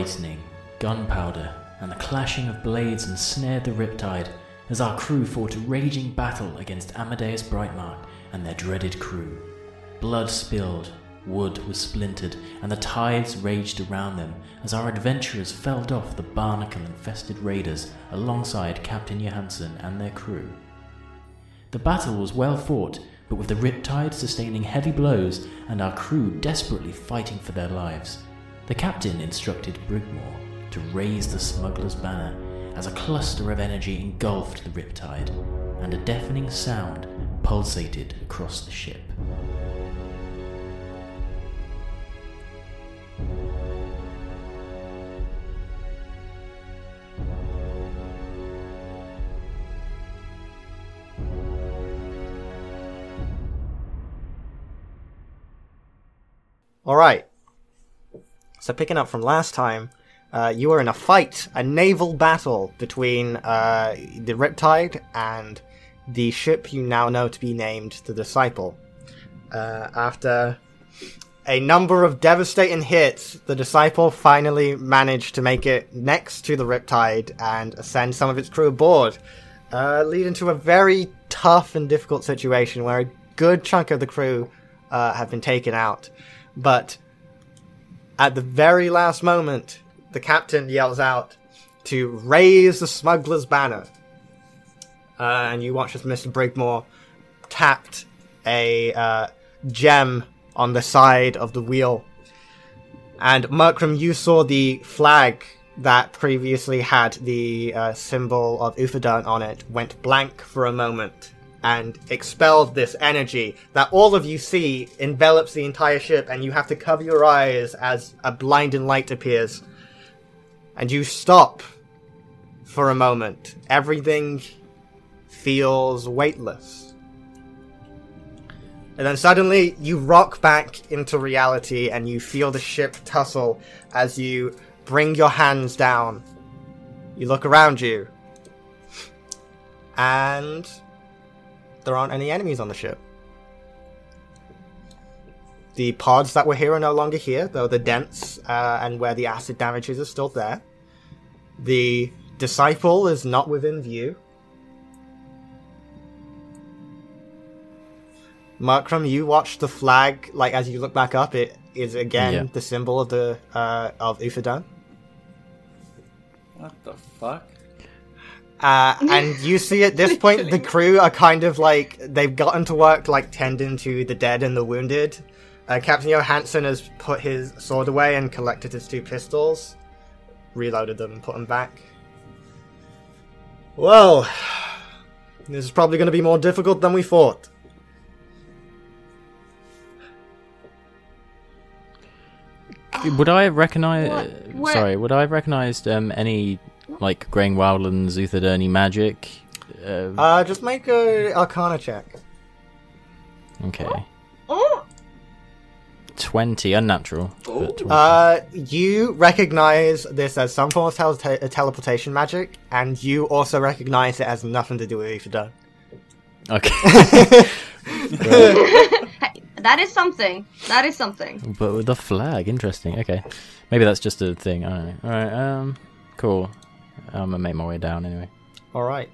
lightning, gunpowder, and the clashing of blades ensnared the riptide as our crew fought a raging battle against Amadeus Brightmark and their dreaded crew. Blood spilled, wood was splintered, and the tides raged around them as our adventurers felled off the barnacle infested raiders alongside Captain Johansen and their crew. The battle was well fought, but with the riptide sustaining heavy blows and our crew desperately fighting for their lives, the captain instructed Brigmore to raise the smuggler's banner as a cluster of energy engulfed the riptide, and a deafening sound pulsated across the ship. All right. So picking up from last time, uh, you were in a fight, a naval battle between uh, the Riptide and the ship you now know to be named the Disciple. Uh, after a number of devastating hits, the Disciple finally managed to make it next to the Riptide and send some of its crew aboard, uh, leading to a very tough and difficult situation where a good chunk of the crew uh, have been taken out. But at the very last moment, the captain yells out to raise the smuggler's banner. Uh, and you watch as Mr. Brigmore tapped a uh, gem on the side of the wheel. And Murkram, you saw the flag that previously had the uh, symbol of Uthadern on it went blank for a moment and expelled this energy that all of you see envelops the entire ship, and you have to cover your eyes as a blinding light appears. And you stop for a moment. Everything feels weightless. And then suddenly you rock back into reality and you feel the ship tussle as you bring your hands down. You look around you. And there aren't any enemies on the ship. The pods that were here are no longer here, though the dents uh, and where the acid damages are still there. The disciple is not within view. Markram, you watch the flag, like as you look back up, it is again Yeah. the symbol of the uh, of Ufadan. What the fuck? Uh, and you see at this point the crew are kind of like they've gotten to work like tending to the dead and the wounded. Uh, Captain Johansson has put his sword away and collected his two pistols, reloaded them, and put them back. Well, this is probably going to be more difficult than we thought. Would I recognize? What? Where- Sorry, would I have recognized um, any like Graying Wildlands, Utherderny magic? Uh, Uh, just make a Arcana check. okay, 20, unnatural. Oh. but 20. Uh, you recognize this as some form of tele- teleportation magic, and you also recognize it as nothing to do with Ifida. okay, that is something. That is something. but with the flag, interesting. Okay, maybe that's just a thing. I don't know. All right, um, cool. I'm gonna make my way down anyway. All right.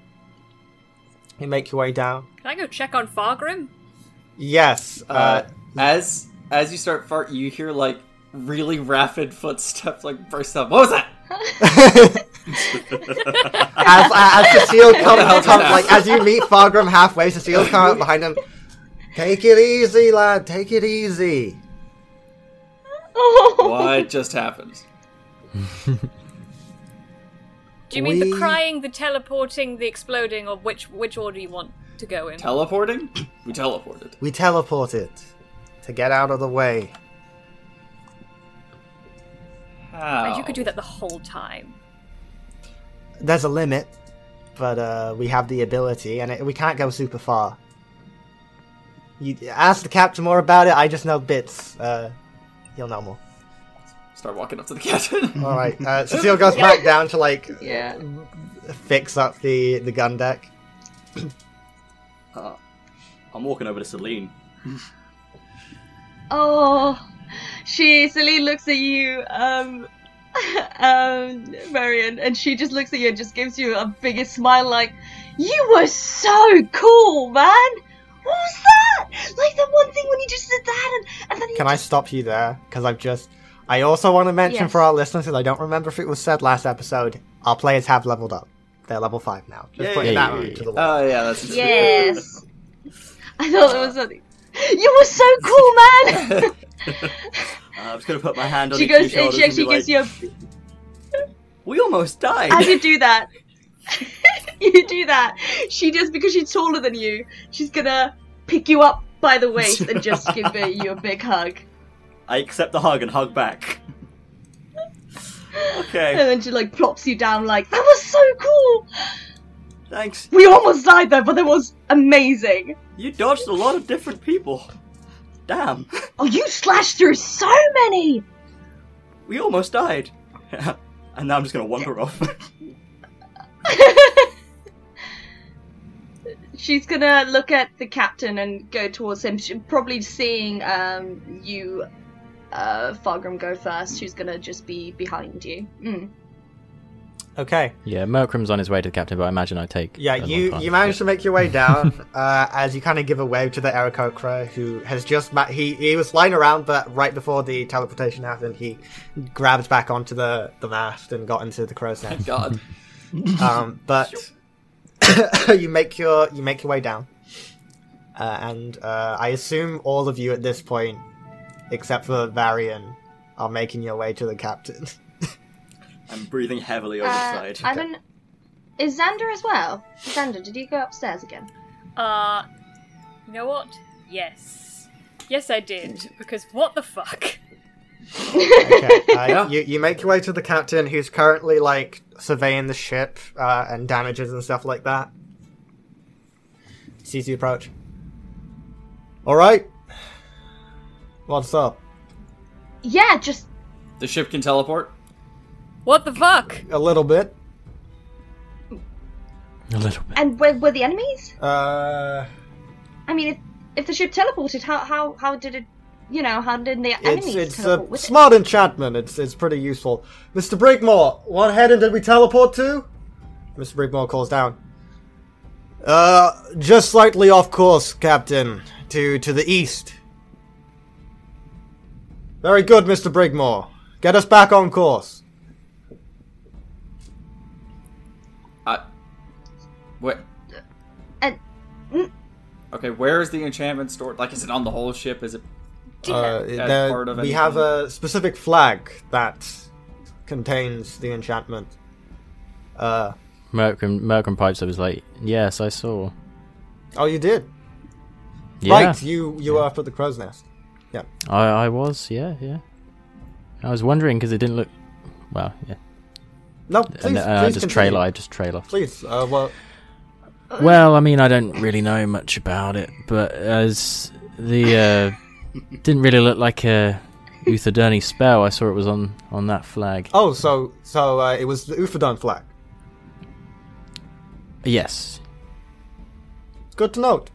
You make your way down. Can I go check on Fargrim? Yes. Uh, Uh, as as you start fart, you hear like really rapid footsteps like burst up. What was that? as as Cecile comes, hell comes like as you meet Fargrim halfway, Cecile's coming up behind him. Take it easy, lad. Take it easy. What just happened? Do you mean We- the crying, the teleporting, the exploding, or which which order you want to go in? Teleporting? We teleported. We teleported to get out of the way. How? and you could do that the whole time. There's a limit, but uh, we have the ability, and it, we can't go super far. You ask the captain more about it. I just know bits. Uh, he'll know more. Start walking up to the captain. All right. Uh, Cecile goes back down to like Yeah. fix up the the gun deck. Uh, I'm walking over to Celine. Oh, she Celine looks at you. Um, um, Marion, and she just looks at you and just gives you a biggest smile, like, "You were so cool, man. What was that? Like the one thing when you just did that, and, and then you Can I stop you there? Because I've just. I also want to mention Yes. for our listeners, because I don't remember if it was said last episode, our players have leveled up. They're level 5 now. Just putting that Yay. one to the wall. Oh yeah, that's Yes. I thought it was something. You were so cool, man. Uh, I'm just gonna put my hand on she goes. of your and shoulders She and be actually gives like, you. A, We almost died. as you do that, you do that. She just because she's taller than you, she's gonna pick you up by the waist and just give you a big hug. I accept the hug and hug back. Okay. And then she like plops you down like that was so cool. thanks. We almost died though, but that was amazing. You dodged a lot of different people. Damn, Oh, you slashed through so many. we almost died. and now I'm just gonna wander off. She's gonna look at the captain and go towards him. Probably seeing um, you, uh, Fargrim, go first. who's gonna just be behind you. Mm. Okay. Yeah, Merkram's on his way to the captain, but I imagine I take. Yeah, a you time. you managed to make your way down uh, as you kind of give a wave to the Aarakocra, who has just ma- he he was flying around, but right before the teleportation happened, he grabbed back onto the the mast and got into the crow's nest. God. um, but you make your you make your way down, uh, and uh, I assume all of you at this point, except for Varian, are making your way to the captain. I'm breathing heavily over Uh, the side. I don't. Is Xander as well? Xander, did you go upstairs again? Uh, you know what? Yes. Yes, I did. Because what the fuck? okay, uh, Yeah. you you make your way to the captain, who's currently like surveying the ship uh, and damages and stuff like that. Sees you approach. All right. What's up? Yeah, just The ship can teleport. What the fuck? A little bit. A little bit. and were, were the enemies? Uh, I mean, if if the ship teleported, how how how did it? You know, how did the it's enemies it's a teleport with it? smart enchantment. It's it's pretty useful. Mr. Brigmore, what heading did we teleport to? Mr. Brigmore calls down. Uh, just slightly off course, Captain. To to the east. Very good, Mr. Brigmore. Get us back on course. I. What? And mm, Okay, where is the enchantment stored? Like, is it on the whole ship? Is it? Uh, As there- part of we have a specific flag that contains the enchantment. Uh, Merkram, Merkram pipes up. Is like, yes, I saw. oh, you did. Yeah, Right, you you were up at the crow's nest. I, I was. Yeah, yeah. I was wondering because it didn't look. Well, yeah. No, please, and, uh, please just continue. trail. I just trail off. Please, uh, well, Well, I mean, I don't really know much about it, but as the uh, didn't really look like a Uthodurni spell. I saw it was on on that flag. oh, so so uh, it was the Ufadon flag. Yes. Good to note.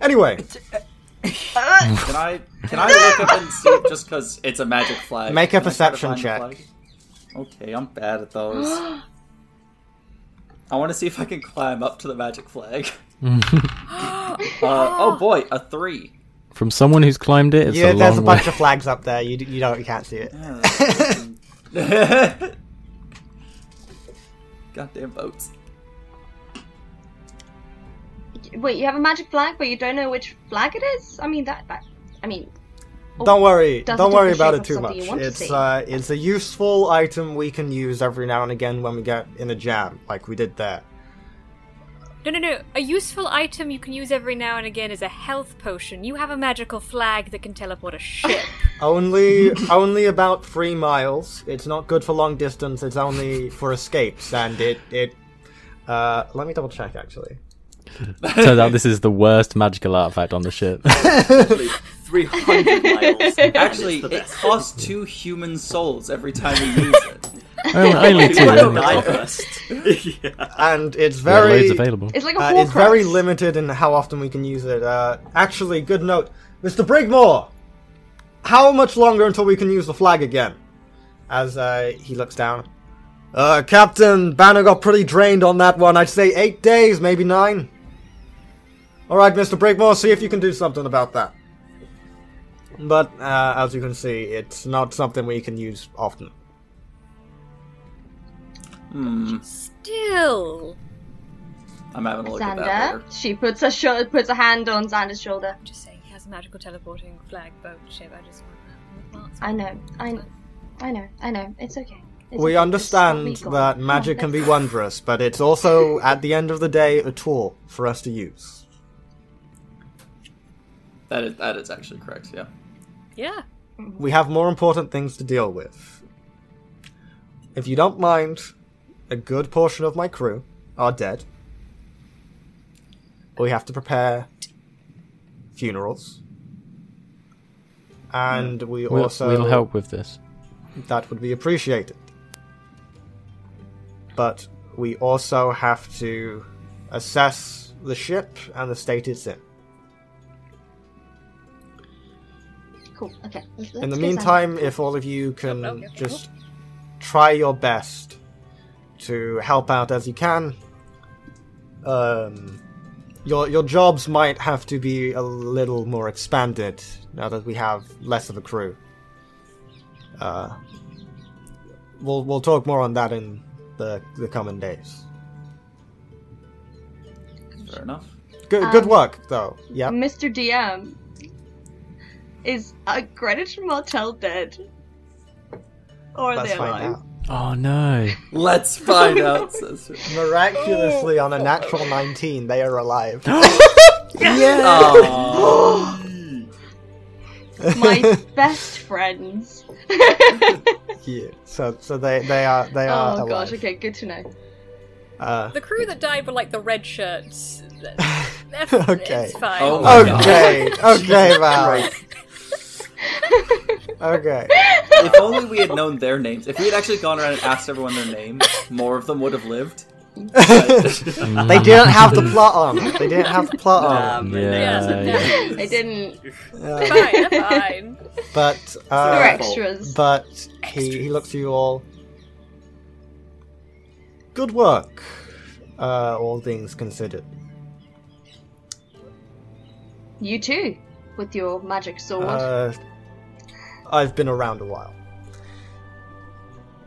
Anyway, Can I? Can I look up and see? Just because it's a magic flag. Make a Can I try to perception check. flag? Okay, I'm bad at those. I want to see if I can climb up to the magic flag. uh, oh boy, a three. From someone who's climbed it, it's yeah, a long there's a bunch way. of flags up there. You you don't you can't see it. Yeah, Goddamn boats. Wait, you have a magic flag, but you don't know which flag it is. I mean that that. I mean, oh, Don't worry, don't worry about it too much. you want to It's uh, it's a useful item we can use every now and again when we get in a jam, like we did there. No, no, no. A useful item you can use every now and again is a health potion. You have a magical flag that can teleport a ship. Only only about three miles. It's not good for long distance. It's only for escapes, and it it. Uh, let me double check actually. Turns out this is the worst magical artifact on the ship. 300 miles. Actually, it costs two human souls every time we use it. only, only two. You wanna only die two. first. yeah. And it's very loads available. it's like a Uh, Horcrux. it's very limited in how often we can use it. Uh, actually, good note, Mr. Brigmore. How much longer until we can use the flag again? as uh, he looks down. Uh, Captain, Banner got pretty drained on that one. I'd say eight days, maybe nine. Alright, Mr. Brigmore, see if you can do something about that. But, uh, as you can see, it's not something we can use often. Hmm. Still. I'm having a look at that Xander. later. She puts her sho- puts a hand on Xander's shoulder. I'm just saying, he has a magical teleporting flag boat ship. I just want that. I know, I know, I know, I know. It's okay. It's We okay. understand Just stop me that magic can be wondrous, but it's also, at the end of the day, a tool for us to use. That is that is actually correct. Yeah. Yeah. We have more important things to deal with. If you don't mind, a good portion of my crew are dead. We have to prepare funerals. And we We'll, also we'll help with this. that would be appreciated. But we also have to assess the ship and the state it's in. Cool. Okay. let's- In let's the go, Xander. meantime, if all of you can Oh, okay. just try your best to help out as you can, um, your your jobs might have to be a little more expanded now that we have less of a crew. Uh, we'll we'll talk more on that in the the coming days. Fair enough. Good good Um, work though. Yep. Mr. DM, is uh, Greenwich Martell dead? Or are Let's they find alive? out. Oh no. Let's find out. says- Miraculously, on a natural 19, they are alive. Aw. My best friends. Yeah. So so they they are they are oh alive. gosh. Okay. Good to know. Uh, The crew that died were like the red shirts. That's, Okay. It's fine. Oh my God. okay, okay, Val. Okay. if only we had known their names. If we had actually gone around and asked everyone their names, more of them would have lived. They didn't have the plot on. They didn't have the plot on. Nah, Yeah, man. yeah. I didn't. Uh, Fine, fine. but They're uh, extras. but he he looks to you all. Good work, uh, all things considered. You too, with your magic sword. Uh, I've been around a while.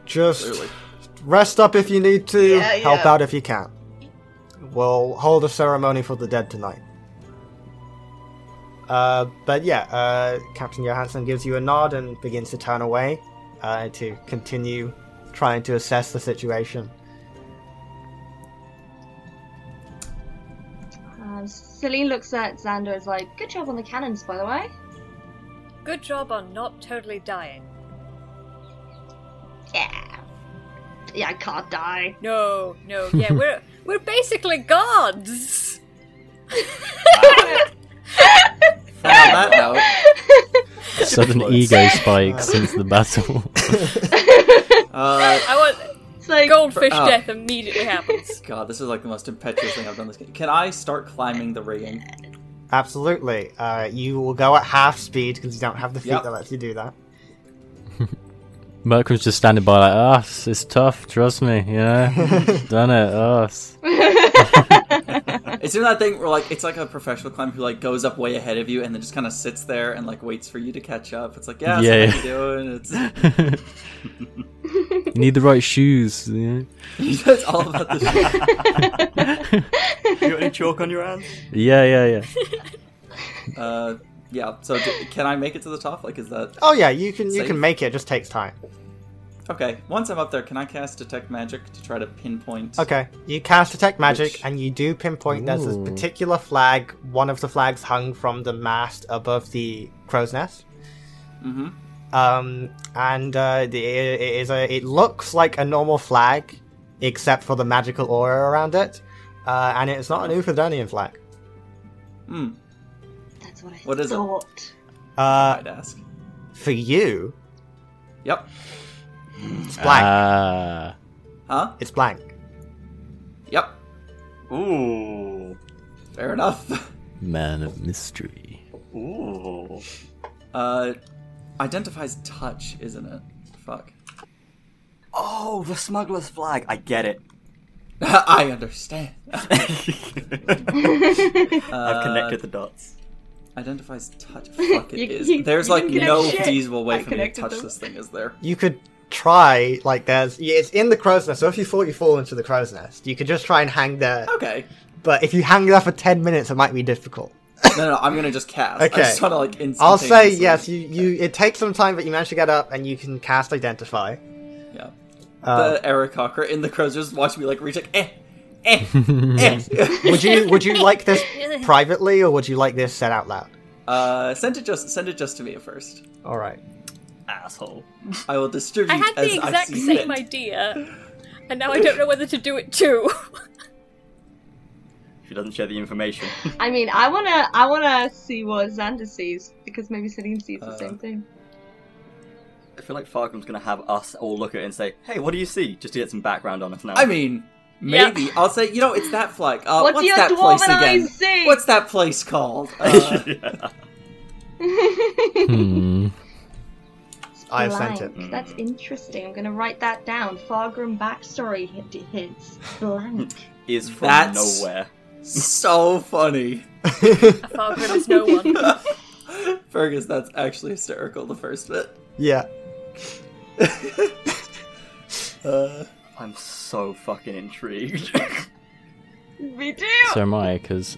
Just Clearly. rest up if you need to. Yeah, Help yeah. out if you can. We'll hold a ceremony for the dead tonight. Uh, but yeah, uh, Captain Johansson gives you a nod and begins to turn away uh, to continue trying to assess the situation. Um, Celine looks at Xander and is like, "Good job on the cannons, by the way." Good job on not totally dying. Yeah. Yeah, I can't die. No, no, yeah, we're we're basically gods. And on that note, Sudden ego spike since the battle. uh, I want It's like goldfish Oh. death immediately happens. God, this is like the most impetuous thing I've done this game. Can I start climbing the rigging? Absolutely. Uh, you will go at half speed because you don't have the feet Yep. that lets you do that. Merkram's just standing by like, ah, it's, it's tough, trust me, you know? Done it, oh. s- It's doing that thing where like it's like a professional climber who like goes up way ahead of you and then just kind of sits there and like waits for you to catch up. It's like yeah, Yeah, what yeah. you're doing. It's you need the right shoes, you know? it's all about the. You got any chalk on your hands? Yeah, yeah, yeah. Uh, yeah. So d- can I make it to the top? Like, is that Oh yeah, you can you can make it. It just takes time. Okay? Once I'm up there, can I cast detect magic to try to pinpoint? Okay, you cast detect magic, Which- and you do pinpoint there's this Ooh. particular flag. One of the flags hung from the mast above the crow's nest. Mm-hmm. Um, and uh, the, it is a. It looks like a normal flag, except for the magical aura around it. Uh, and it's not an Uthadonian flag. Hmm. That's what I What is it? thought. Uh, I'd ask. for you, Yep. It's blank. Ah. Huh? it's blank. Yep. Ooh. Fair enough. Man of mystery. Ooh. Uh, identifies touch, isn't it? Fuck. Oh, the smuggler's flag. I get it. I understand. I've connected the dots. Identifies touch. Fuck it You- is. you- There's you like no feasible way I for me to touch them. this thing, is there? You could try, like, there's. yeah, It's in the crow's nest, so if you thought you fall into the crow's nest, you could just try and hang there. Okay. But if you hang there for 10 minutes, it might be difficult. No, no, I'm gonna just cast. Okay. I just want to like I'll say yes. You, you. It takes some time, but you manage to get up and you can cast identify. Yeah. Uh, the Aarakocra in the crows just watch me like reach like eh, eh, eh. would you Would you like this privately, or would you like this said out loud? Uh, send it just send it just to me at first. All right. Asshole. I will distribute I had as the exact same fit. idea, and now I don't know whether to do it too. She doesn't share the information. I mean, I wanna, I wanna see what Xander sees because maybe Celine sees the Uh, same thing. I feel like Fargrim's gonna have us all look at it and say, "Hey, what do you see?" Just to get some background on us now. I mean, maybe I'll say you know it's that flag. Uh, What what's do that place again? eyes see? What's that place called? Uh, Hmm. I've sent Blank. it. That's interesting. I'm gonna write that down. Fargrim backstory hint- hints. Blank. Is from That's- nowhere. so funny, A Fargrim is no one. Fergus. That's actually hysterical. The first bit. Yeah. Uh, I'm so fucking intrigued. Me too. So am I, because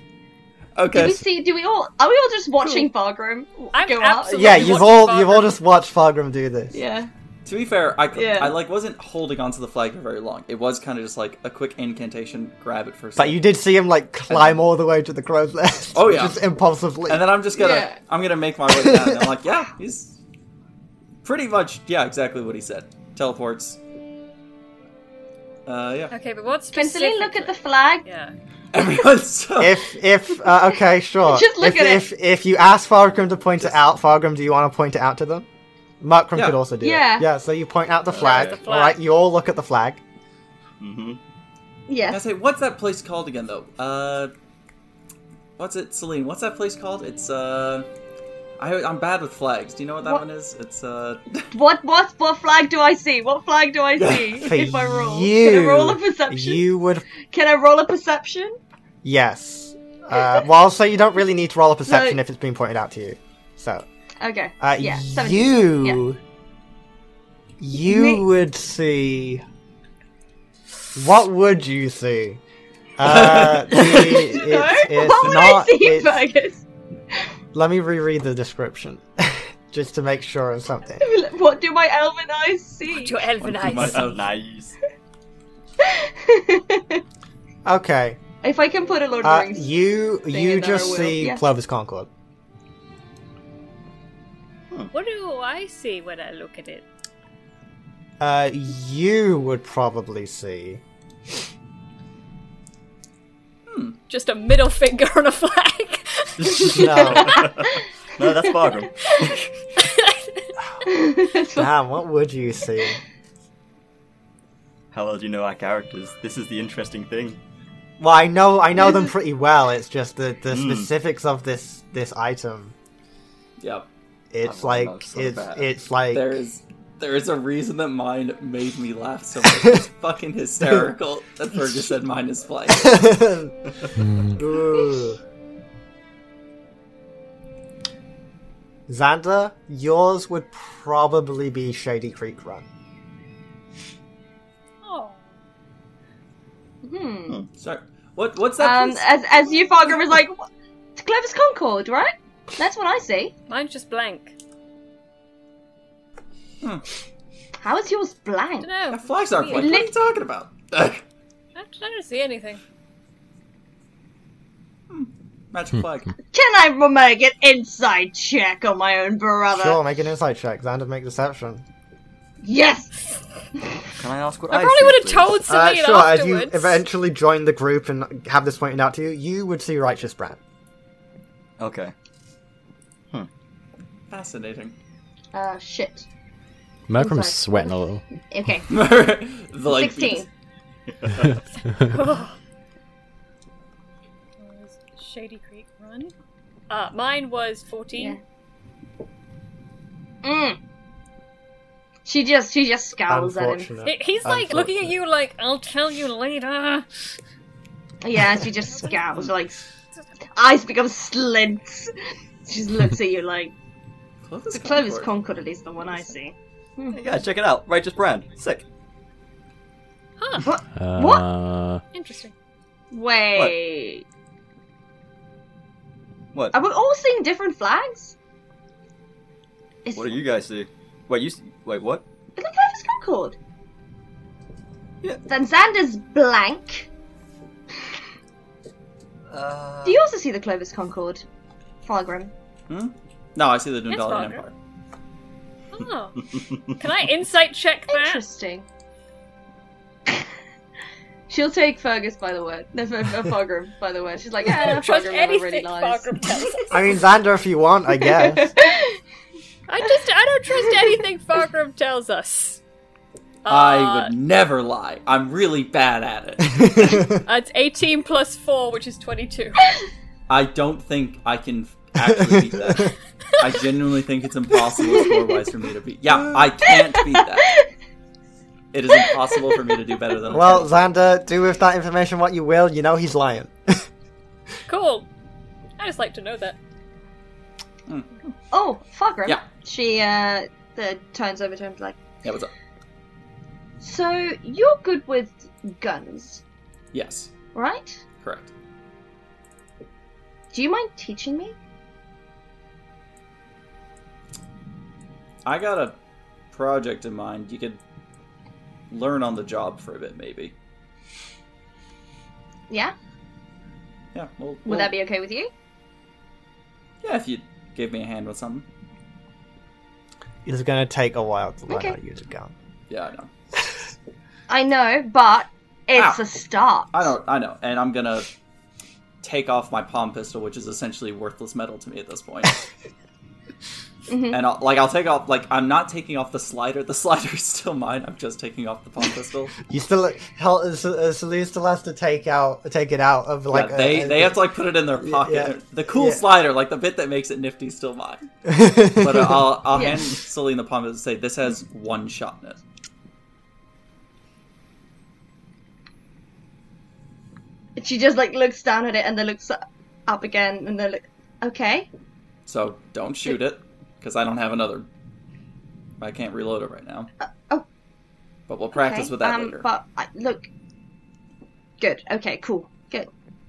Do we see? Do we all? Are we all just watching Fargrim I'm go out? Yeah. You've You've watched all You've all just watched Fargrim do this. Yeah. To be fair, I, Yeah. I like wasn't holding onto the flag for very long. It was kind of just like a quick incantation, grab it for a But you did see him like climb all the way to the crow's nest. Oh, yeah. just impulsively. and then I'm just gonna Yeah. I'm gonna make my way down. And I'm like, yeah, he's pretty much yeah, exactly what he said. Teleports. Uh, yeah. Okay, but what's Can Celine look at the flag? Yeah. Everyone's so. if if uh, okay, sure. Just look if, at it. if if you ask Fargrim to point it out, Fargrim, do you want to point it out to them? Markram Yeah. could also do Yeah. it. Yeah. Yeah, so you point out the flag. the flag. All right. You all look at the flag. hmm I say, what's that place called again, though? Uh, what's it, Celine? What's that place called? It's uh, I, I'm bad with flags. Do you know what that What? one is? It's uh, What what what flag do I see? What flag do I see if I roll? you, Can I roll a perception? You would Can I roll a perception? Yes. Uh, well, so you don't really need to roll a perception No. if it's being pointed out to you. So Okay. uh, yeah. 17. you you Me- would see. What would you see? Uh, the, it's, No? it's what would not. I see, Fergus? Let me reread the description, just to make sure of something. What do my elven eyes see? Your elven eyes. nice. Okay, if I can put a Lord of uh, the Rings. you thing you in just will. see Yes. Clovis Concord. What do I see when I look at it? Uh, you would probably see. Hmm. Just a middle finger on a flag. No, no, that's Fargrim. damn. What would you see? How well do you know our characters? This is the interesting thing. Well, I know I know them pretty well. It's just the the Mm. specifics of this this item. yep. It's I like so it's bad. it's like There is there is a reason that mine made me laugh so much. It's fucking hysterical that Fergus said mine is flag. Ooh. Xander, yours would probably be Shady Creek Run. Hmm. Sorry. What what's that? Um, place? as as you Fargrim was like, "What? it's Clovis Concord, right? That's what I see. Mine's just blank. How is yours blank? don't know. Yeah, flags aren't Weird. flag. What are you talking about? I I don't see anything. Magic flag. Can I make an insight check on my own brother? Sure, make an insight check. Xander, make deception. Yes. Can I ask what I I probably see, would have please? told Uh, Celine sure, as you afterwards. eventually join the group and have this pointed out to you, you would see Righteous Brand. Okay. Hmm. Fascinating. Uh, shit. Malcolm's Inside. sweating a little. Okay. the like Sixteen. Shady Creek Run. Uh, mine was 14. Mm. She just she just scowls at him. He- He's like looking at you like, I'll tell you later. Yeah, she just scowls like eyes become slits. She just looks at you like Clovis the Clovis Concord. Concord at least the one I see. Hey guys, check it out. Righteous brand. Sick. Huh. Uh, Interesting. Wait. What? Are we all seeing different flags? Is What do you guys see? Wait, you. s- Wait, what? Is it Clovis Concord? Yeah. Then Xander's blank. Uh, Do you also see the Clovis Concord? Fargrim. Hmm? No, I see the It's Dundalian Empire. Oh. Can I insight check that? Interesting. She'll take Fergus by the word. No, Fer- Fer- Fargrim by the word. She's like, I yeah, don't trust Fargrim never really anything lies. Fargrim tells us. I mean, Xander, if you want, I guess. I just I don't trust anything Fargrim tells us. I Uh, would never lie. I'm really bad at it. uh, it's 18 plus 4, which is 22. I don't think I can actually beat that. I genuinely think it's impossible score wise for me to beat. Yeah, I can't beat that. It is impossible for me to do better than. a well, 10. Xander, do with that information what you will. You know he's lying. Cool. I just like to know that. Oh, Fargrim. Yeah. She uh, the, turns over to him like, yeah, what's up? so you're good with guns, Yes, right? correct. Do you mind teaching me? I got a project in mind. You could learn on the job for a bit, maybe. Yeah. Yeah, well, Would that be okay with you? Yeah, if you gave me a hand with something. It's gonna take a while to learn Okay. how to use a gun. Yeah, I know. I know, but it's Ow. a start. I know, I know, and I'm gonna take off my palm pistol, which is essentially worthless metal to me at this point. Mhm. And I'll, like, I'll take off. Like, I'm not taking off the slider. The slider is still mine. I'm just taking off the palm pistol. You still hell, uh, Celine still has to take out, take it out of like yeah, they uh, they have to like put it in their pocket. yeah. The cool Yeah. slider, like the bit that makes it nifty, is still mine. But uh, I'll I'll Yeah. hand Celine the palm and say this has one shot in it. She just like looks down at it and then looks up again and then look. Okay. So don't shoot it because I don't have another. I can't reload it right now. oh. But we'll practice okay. with that um, later. But I, look. Good. Okay. Cool. Good.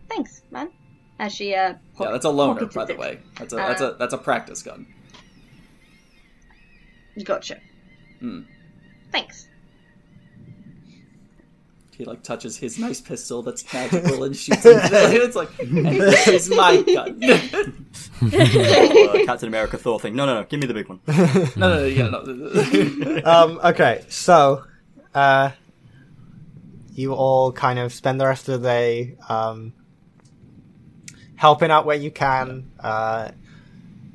Thanks, man. As she uh. yeah, that's a loner, by the it. way. That's a that's a Uh, that's a practice gun. You gotcha. Hmm. Thanks. He like touches his nice pistol that's magical and shoots him. it's like, and this is my gun. uh, Captain America Thor thing. No, no, no. Give me the big one. no, no, no, yeah, no. um, okay, so uh, you all kind of spend the rest of the day um, helping out where you can, uh,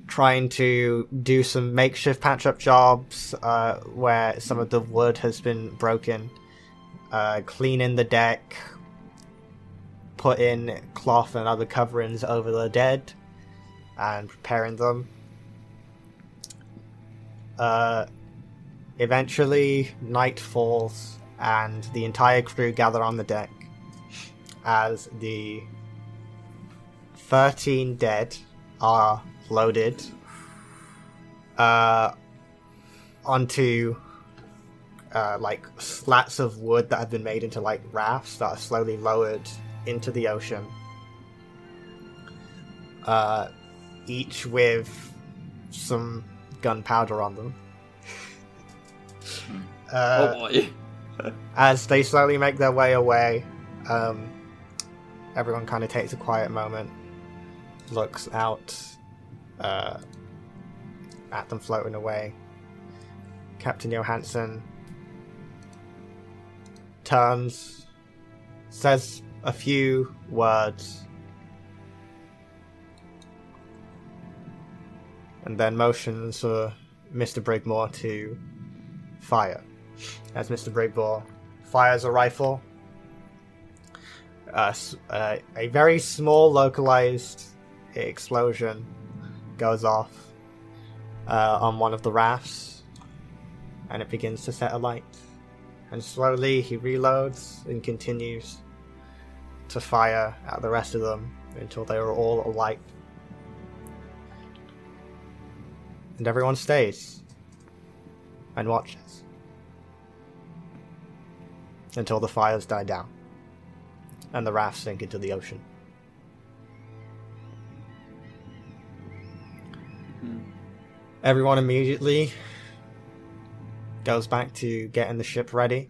trying to do some makeshift patch-up jobs uh, where some of the wood has been broken, uh, cleaning the deck, putting cloth and other coverings over the dead, and preparing them. Uh, Eventually, night falls, and the entire crew gather on the deck as the 13 dead are loaded uh, onto uh, like slats of wood that have been made into like rafts that are slowly lowered into the ocean. Uh, each with some gunpowder on them. Uh, oh boy. as they slowly make their way away, um, everyone kind of takes a quiet moment, looks out uh, at them floating away. Captain Johansson turns, says a few words, and then motions for Mr. Brigmore to fire as Mr. Brigmore fires a rifle. Uh, a very small localized explosion goes off uh, on one of the rafts. and it begins to set alight. And slowly he reloads and continues to fire at the rest of them until they are all alight. And everyone stays and watches until the fires die down and the rafts sink into the ocean. Hmm. Everyone immediately goes back to getting the ship ready.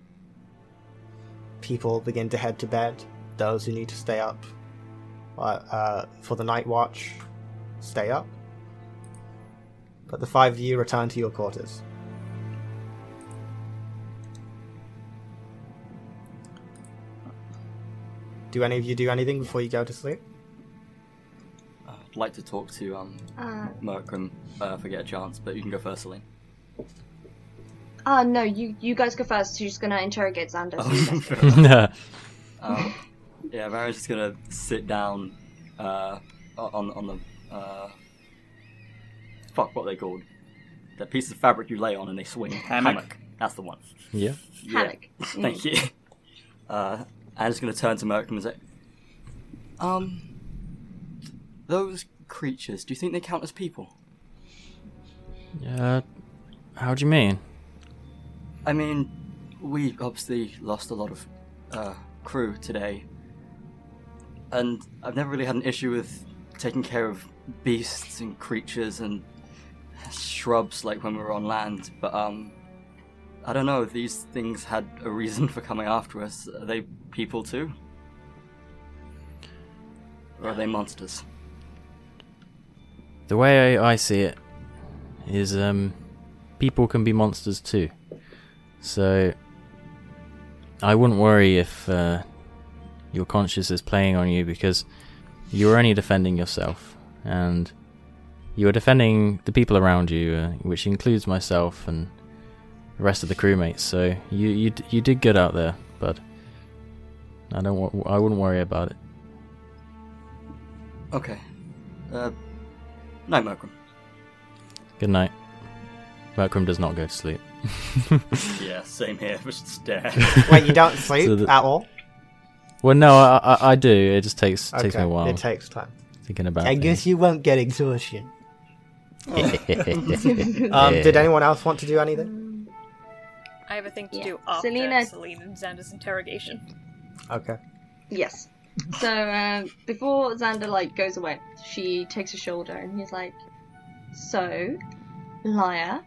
People begin to head to bed. Those who need to stay up uh, uh, for the night watch stay up. But the five of you return to your quarters. Do any of you do anything before you go to sleep? I'd like to talk to um Uh, Merkram uh, if I get a chance, but you can go first, Celine. Uh, no, you you guys go first. She's gonna interrogate Xander. so you guys go. Fair enough. yeah, um, yeah, Vara's just gonna sit down uh, on on the uh, fuck what are they called? The piece of fabric you lay on and they swing. Hammock. That's the one. yeah. Yeah. Hammock. Thank you. Uh, I'm just gonna turn to Merkram and say, um, those creatures. Do you think they count as people? Uh, how do you mean? I mean, we obviously lost a lot of uh, crew today, and I've never really had an issue with taking care of beasts and creatures and shrubs like when we were on land. But um, I don't know. These things had a reason for coming after us. Are they people too, or are they monsters? The way I, I see it is, um, people can be monsters too. So, I wouldn't worry if uh, your conscience is playing on you because you're only defending yourself, and you are defending the people around you, uh, which includes myself and the rest of the crewmates. So you you d- you did good out there, bud. I don't wa- I wouldn't worry about it. Okay. Uh, night, Merkram. Good night. Malcolm does not go to sleep. Yeah, same here. Just stare. Wait, you don't sleep So the- at all? Well, no, I, I, I do. It just takes takes me a while It takes time. thinking about. I guess you won't get exhaustion. Um, did anyone else want to do anything? I have a thing to Yeah. do after Selena- Celine and Xander's interrogation. Okay. Yes. So um, before Xander like goes away, she takes his shoulder and he's like, "So, liar,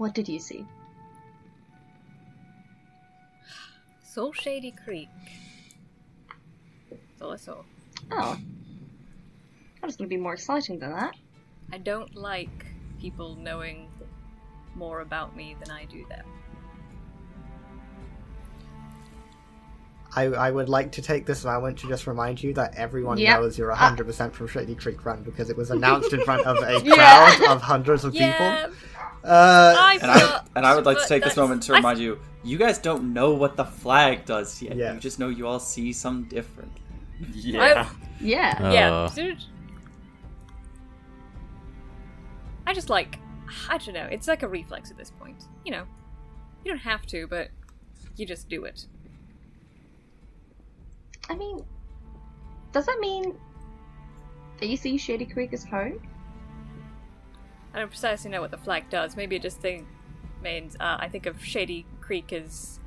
what did you see?" Saw Shady Creek. That's all I saw. Oh, that was gonna be more exciting than that. I don't like people knowing more about me than I do them. I, I would like to take this moment to just remind you that everyone Yep. knows you're Uh, 100% from Shady Creek Run because it was announced in front of a Yeah. crowd of hundreds of Yeah, people. Uh, I And I, and I would like to take this moment to I- remind you, you guys don't know what the flag does yet. Yeah. You just know you all see some different. yeah. Yeah. Yeah, Uh, dude. I just like, I don't know. It's like a reflex at this point. You know, you don't have to, but you just do it. I mean, does that mean that you see Shady Creek as home? I don't precisely know what the flag does. Maybe it just think, means uh, I think of Shady Creek as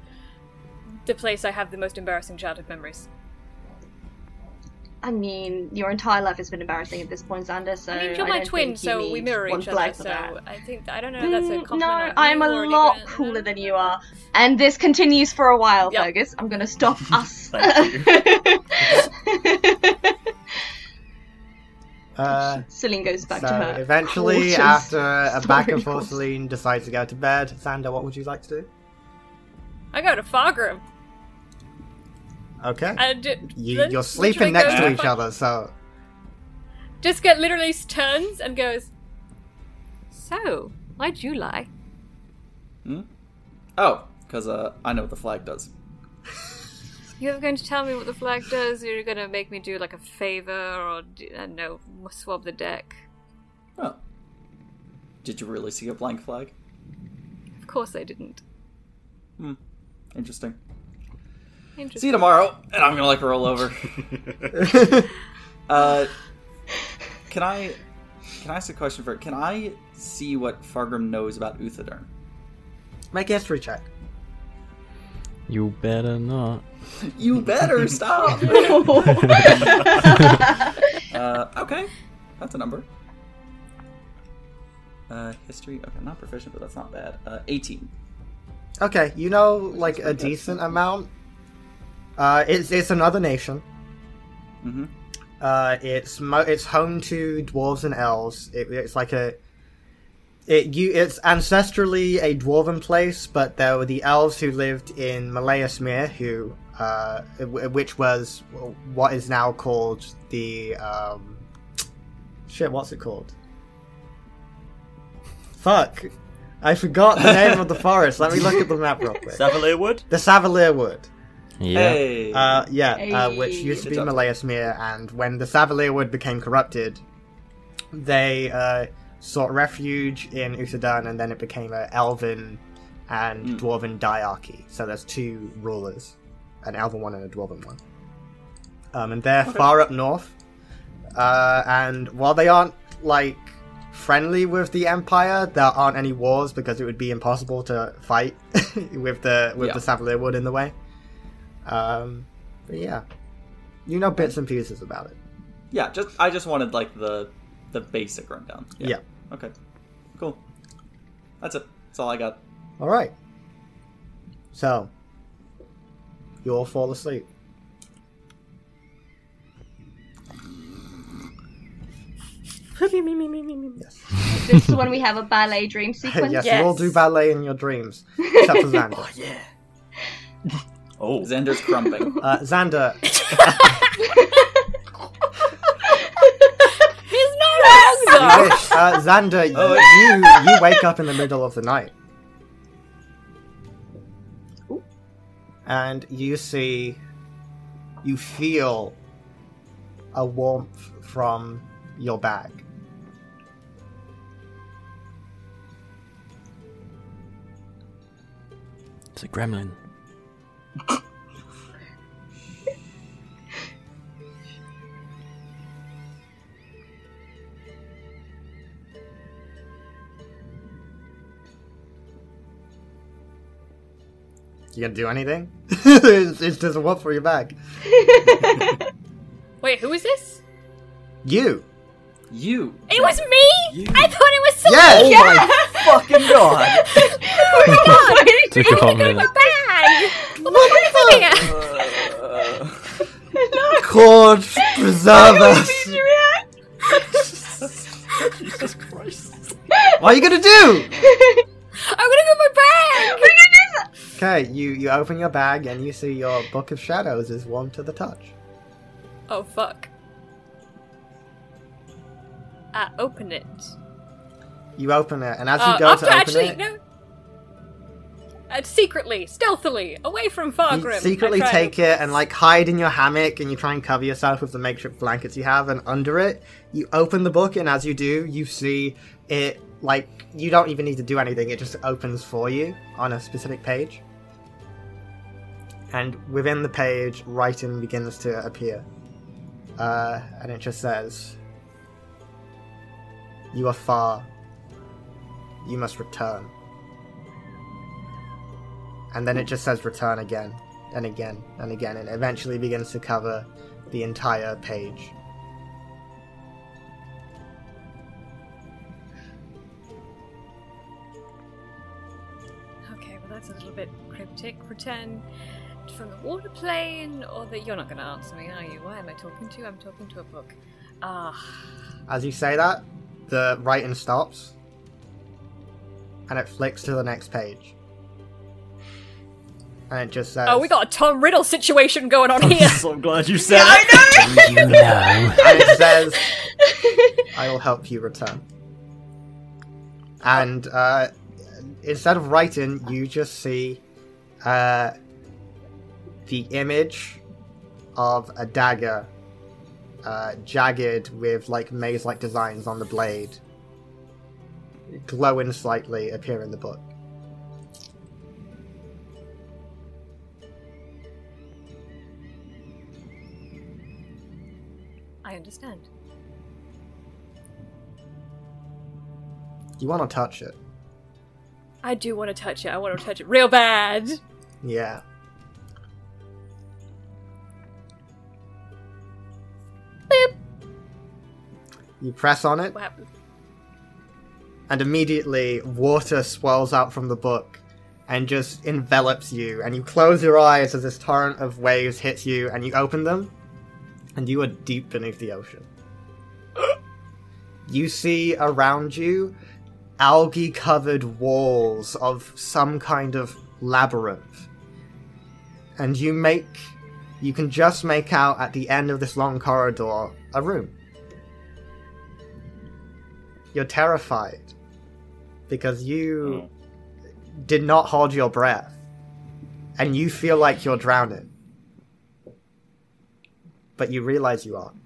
the place I have the most embarrassing childhood memories. I mean, your entire life has been embarrassing at this point, Xander. So I mean, you're my twin, so we mirror each flag other. for So that. I think I don't know. That's a Mm, compliment. no, I'm a lot anything, cooler know? than you are, and this continues for a while, Yep. Fergus. I'm gonna stop us. Thank uh, Celine goes back so to her. eventually, cautious after a back and forth, Celine decides to go to bed. Xander, what would you like to do? I go to Fargrim. Okay. And You, then you're sleeping next to each Far- other, so Just get literally turns and goes. So, why'd you lie? Hmm? Oh, because uh, I know what the flag does. You're going to tell me what the flag does? You're going to make me do like a favor or do, uh, no swab the deck? Oh. Did you really see a blank flag? Of course I didn't. Hmm. Interesting. Interesting. See you tomorrow, and I'm gonna like roll over. uh, can I can I ask a question for? Can I see what Fargrim knows about Uthadern? Make a history check. You better not. You better stop. uh, okay, that's a number. Uh, history. Okay, not proficient, but that's not bad. Uh, 18. Okay, you know like a decent amount. Uh, it's it's another nation. Mm-hmm. Uh, it's mo- it's home to dwarves and elves. It, it's like a it you it's ancestrally a dwarven place, but there were the elves who lived in Malaysmere, who uh, which was what is now called the um, shit. What's it called? Fuck, I forgot the name of the forest. Let me look at the map real quick. Savalier Wood? The Savalier Wood. Yeah. Hey. Uh, yeah, uh, which used to be Good and when the Savalier Wood became corrupted, they uh, sought refuge in Usadan, and then it became an Elven and Mm. Dwarven diarchy. So there's two rulers, an Elven one and a Dwarven one. Um, and they're far up north, uh, and while they aren't like friendly with the Empire, there aren't any wars because it would be impossible to fight with the with Yeah. the Savalier Wood in the way. Um, but yeah, you know bits and pieces about it. yeah, just I just wanted like the the basic rundown. Yeah. Okay. Cool. That's it. That's all I got. All right. So, you all fall asleep. Yes, this is when we have a ballet dream sequence. yes, you all do ballet in your dreams, except for Xander. Yeah. Oh. Xander's crumping. Uh, Xander, He's not wrong though. wish, uh, Xander, Oh, you you wake up in the middle of the night, and you see, you feel a warmth from your bag. It's a gremlin. You gonna do anything? it's, it's just a what for your bag. Wait, who is this? You. You. It was me. You. I thought it was Yes. Oh my fucking god! Took a hot minute. my bag. What am I looking at? Cord, preserve us. Jesus Christ. What are you gonna do? Okay, you you open your bag and you see your book of shadows is warm to the touch. Oh fuck. I open it. You open it, and as Uh, you go after to open actually it, no. Uh, secretly, stealthily, away from you Fargrim. secretly I try take it and like hide in your hammock, and you try and cover yourself with the makeshift blankets you have. And under it, you open the book, and as you do, you see it like you don't even need to do anything; it just opens for you on a specific page. And within the page, writing begins to appear, uh, and it just says, "You are far. You must return." and then it just says return again and again and again and eventually begins to cover the entire page Okay, well that's a little bit cryptic. Return from the water plane, or that you're not going to answer me, are you? Why am I talking to? you? I'm talking to a book. Ah, as you say that the writing stops and it flicks to the next page and it just says oh, we got a Tom Riddle situation going on here. so glad you said it. You know. and it says i will help you return and uh, instead of writing you just see uh, the image of a dagger, uh, jagged with like maze like designs on the blade, glowing slightly, appear in the book. I understand. You want to touch it? I do want to touch it. I want to touch it real bad. Yeah. Boop. You press on it, What happened? and immediately water swells out from the book and just envelops you. And you close your eyes as this torrent of waves hits you, and you open them, and you are deep beneath the ocean. you see around you algae covered walls of some kind of labyrinth. And you make. You can just make out at the end of this long corridor a room. You're terrified because you hmm. did not hold your breath and you feel like you're drowning. But you realize you aren't.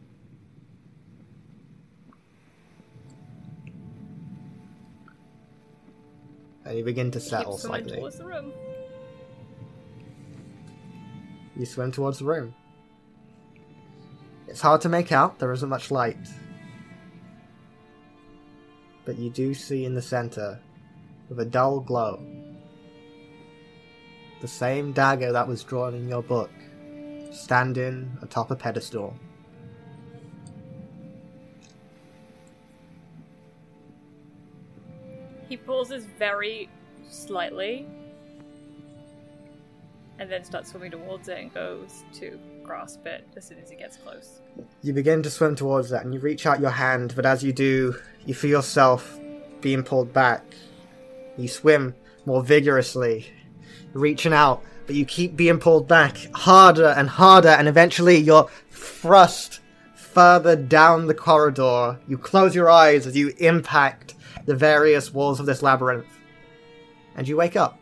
And you begin to settle Keep swimming slightly. You swim towards the room. It's hard to make out, there isn't much light. But you do see in the center, with a dull glow, the same dagger that was drawn in your book, standing atop a pedestal. He pauses very slightly and then starts swimming towards it and goes to grasp it as soon as he gets close. You begin to swim towards that and you reach out your hand, but as you do, you feel yourself being pulled back. You swim more vigorously, reaching out, but you keep being pulled back harder and harder, and eventually you're thrust further down the corridor. You close your eyes as you impact the various walls of this labyrinth, and you wake up.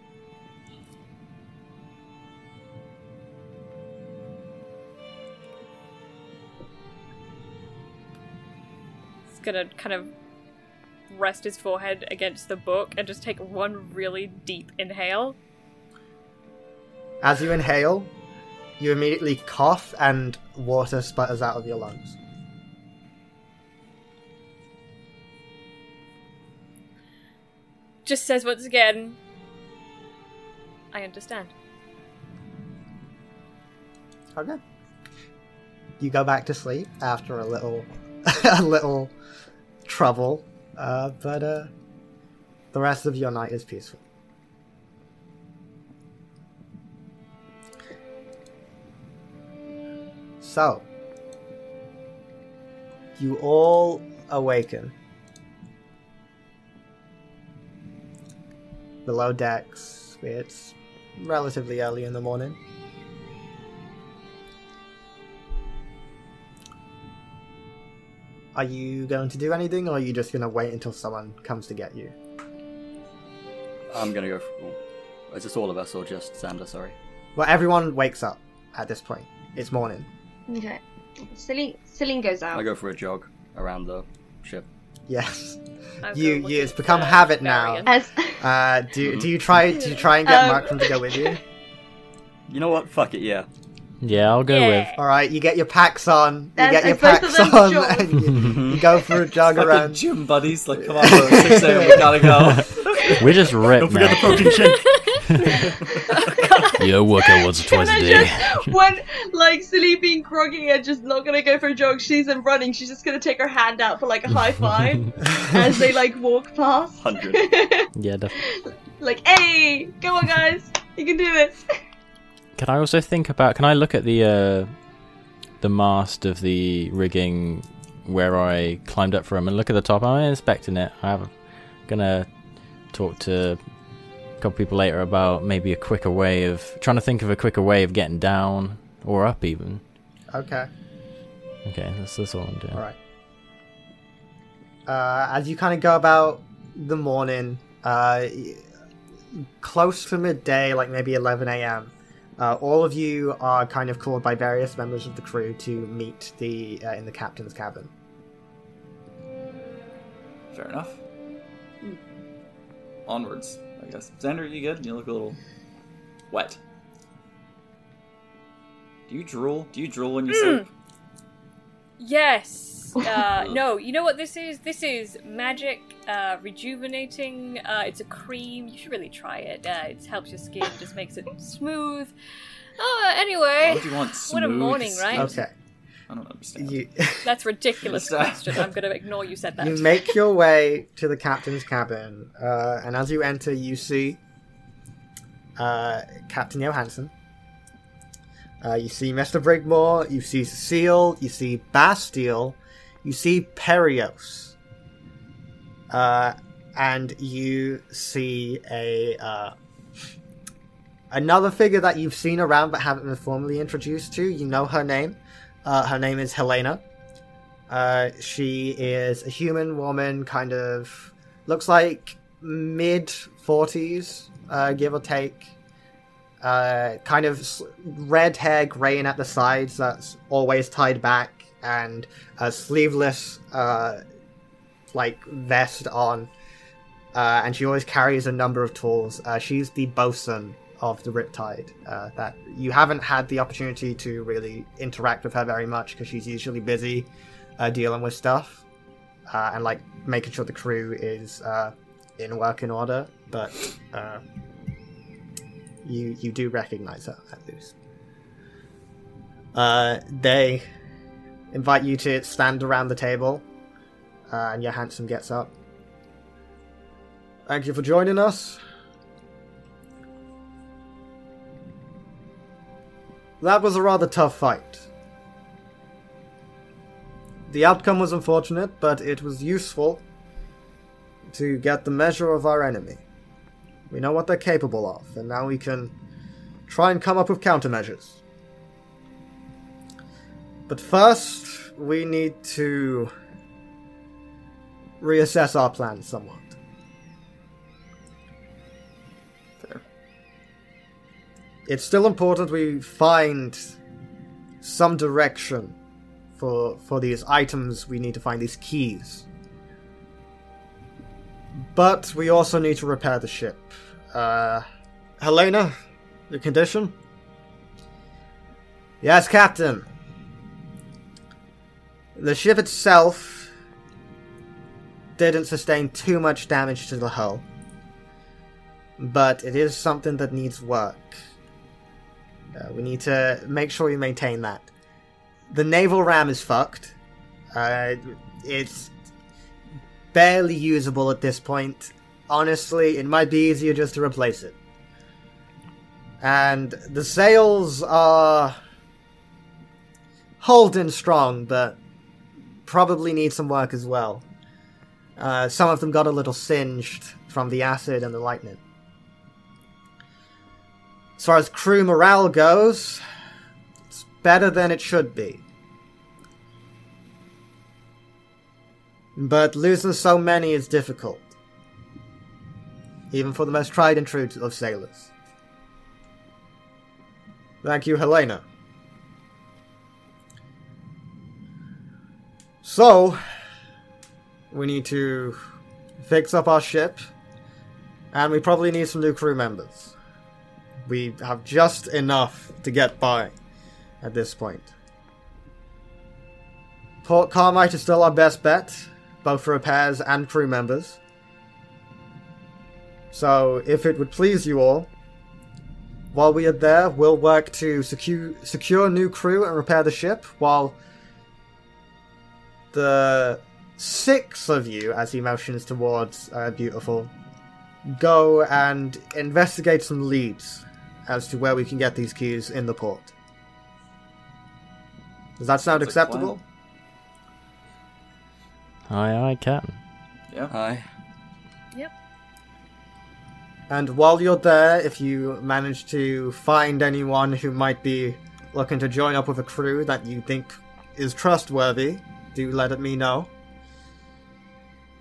Gonna kind of rest his forehead against the book and just take one really deep inhale. As you inhale, you immediately cough and water sputters out of your lungs. Just says once again, I understand. Okay. You go back to sleep after a little, a little trouble, uh, but uh, the rest of your night is peaceful. So, you all awaken. Below decks, it's relatively early in the morning. Are you going to do anything, or are you just going to wait until someone comes to get you? I'm gonna go for. Is this all of us or just Xander? Sorry. Well, everyone wakes up at this point. It's morning. Okay. Celine, Celine goes out. I go for a jog around the ship. Yes. I'll You- you- it's become the habit now. As Uh, do do you try do you try and get Um, Markram to go with you? You know what? Fuck it. Yeah. Yeah, I'll go Yeah. All right, you get your packs on. You And- get your and both of packs on, and you, you go for a jog Fucking around. gym buddies, like come on, bro, six a.m. We gotta go. We're just ripped now. protein shake. yeah, I work out once or twice a day. just when like Celine being groggy and just not gonna go for a jog, she isn't running. She's just gonna take her hand out for like a high five as they like walk past. Hundred. Yeah, def- like, hey, go on, guys, you can do this. Can I also think about? Can I look at the uh, the mast of the rigging where I climbed up from and look at the top? I'm inspecting it. I'm gonna talk to a couple people later about maybe a quicker way of trying to think of a quicker way of getting down or up even. Okay, Okay, that's that's all I'm doing. all right. Uh, as you kind of go about the morning, uh, close to midday, like maybe 11 a.m., uh, all of you are kind of called by various members of the crew to meet the uh, in the captain's cabin. Fair enough. Onwards, I guess. Xander, you good? You look a little wet. Do you drool? Do you drool when you sleep? Yes. Uh, no, you know what this is? This is magic, uh, rejuvenating. Uh, it's a cream. You should really try it. Uh, it helps your skin, just makes it smooth. Oh, Why anyway, would you want what a morning, right? Okay. I don't understand. You that's a ridiculous question. I'm going to ignore you said that. you make your way to the captain's cabin, uh, and as you enter, you see uh, Captain Johansson. Uh, you see Mr. Brigmore, you see Cecile, you see Bastille, you see Perios. Uh, and you see a uh, another figure that you've seen around but haven't been formally introduced to. You know her name. Uh, her name is Helena. Uh, she is a human woman, kind of looks like mid forties, uh, give or take. Uh, kind of red hair, graying at the sides, that's always tied back, and a sleeveless, uh, like vest on. Uh, and she always carries a number of tools. Uh, she's the bosun of the Riptide. Uh, that you haven't had the opportunity to really interact with her very much because she's usually busy uh, dealing with stuff uh, and like making sure the crew is uh, in working order. But you you do recognize her at least. They invite you to stand around the table, uh, and Johansson gets up. Thank you for joining us. That was a rather tough fight. The outcome was unfortunate, but it was useful to get the measure of our enemy. We know what they're capable of, and now we can try and come up with countermeasures. But first, we need to reassess our plans somewhat. Fair. It's still important we find some direction for for these items. We need to find these keys. But we also need to repair the ship. Uh, Helena, the condition? Yes, Captain. The ship itself didn't sustain too much damage to the hull, but it is something that needs work. Uh, we need to make sure we maintain that. The naval ram is fucked. Uh, it's barely usable at this point. Honestly, it might be easier just to replace it. And the sails are holding strong, but probably need some work as well. Uh, some of them got a little singed from the acid and the lightning. As far as crew morale goes, it's better than it should be. But losing so many is difficult. Even for the most tried and true of sailors. Thank you, Helena. So, we need to fix up our ship, and we probably need some new crew members. We have just enough to get by at this point. Port Carmite is still our best bet, both for repairs and crew members. So, if it would please you all, while we are there, we'll work to secure secure new crew and repair the ship, while the six of you, as he motions towards uh, Beautiful, go and investigate some leads as to where we can get these keys in the port. Does that sound Sounds like a plan. acceptable? Aye, aye, Captain. Yeah. Hi. Yep. And while you're there, if you manage to find anyone who might be looking to join up with a crew that you think is trustworthy, do let me know.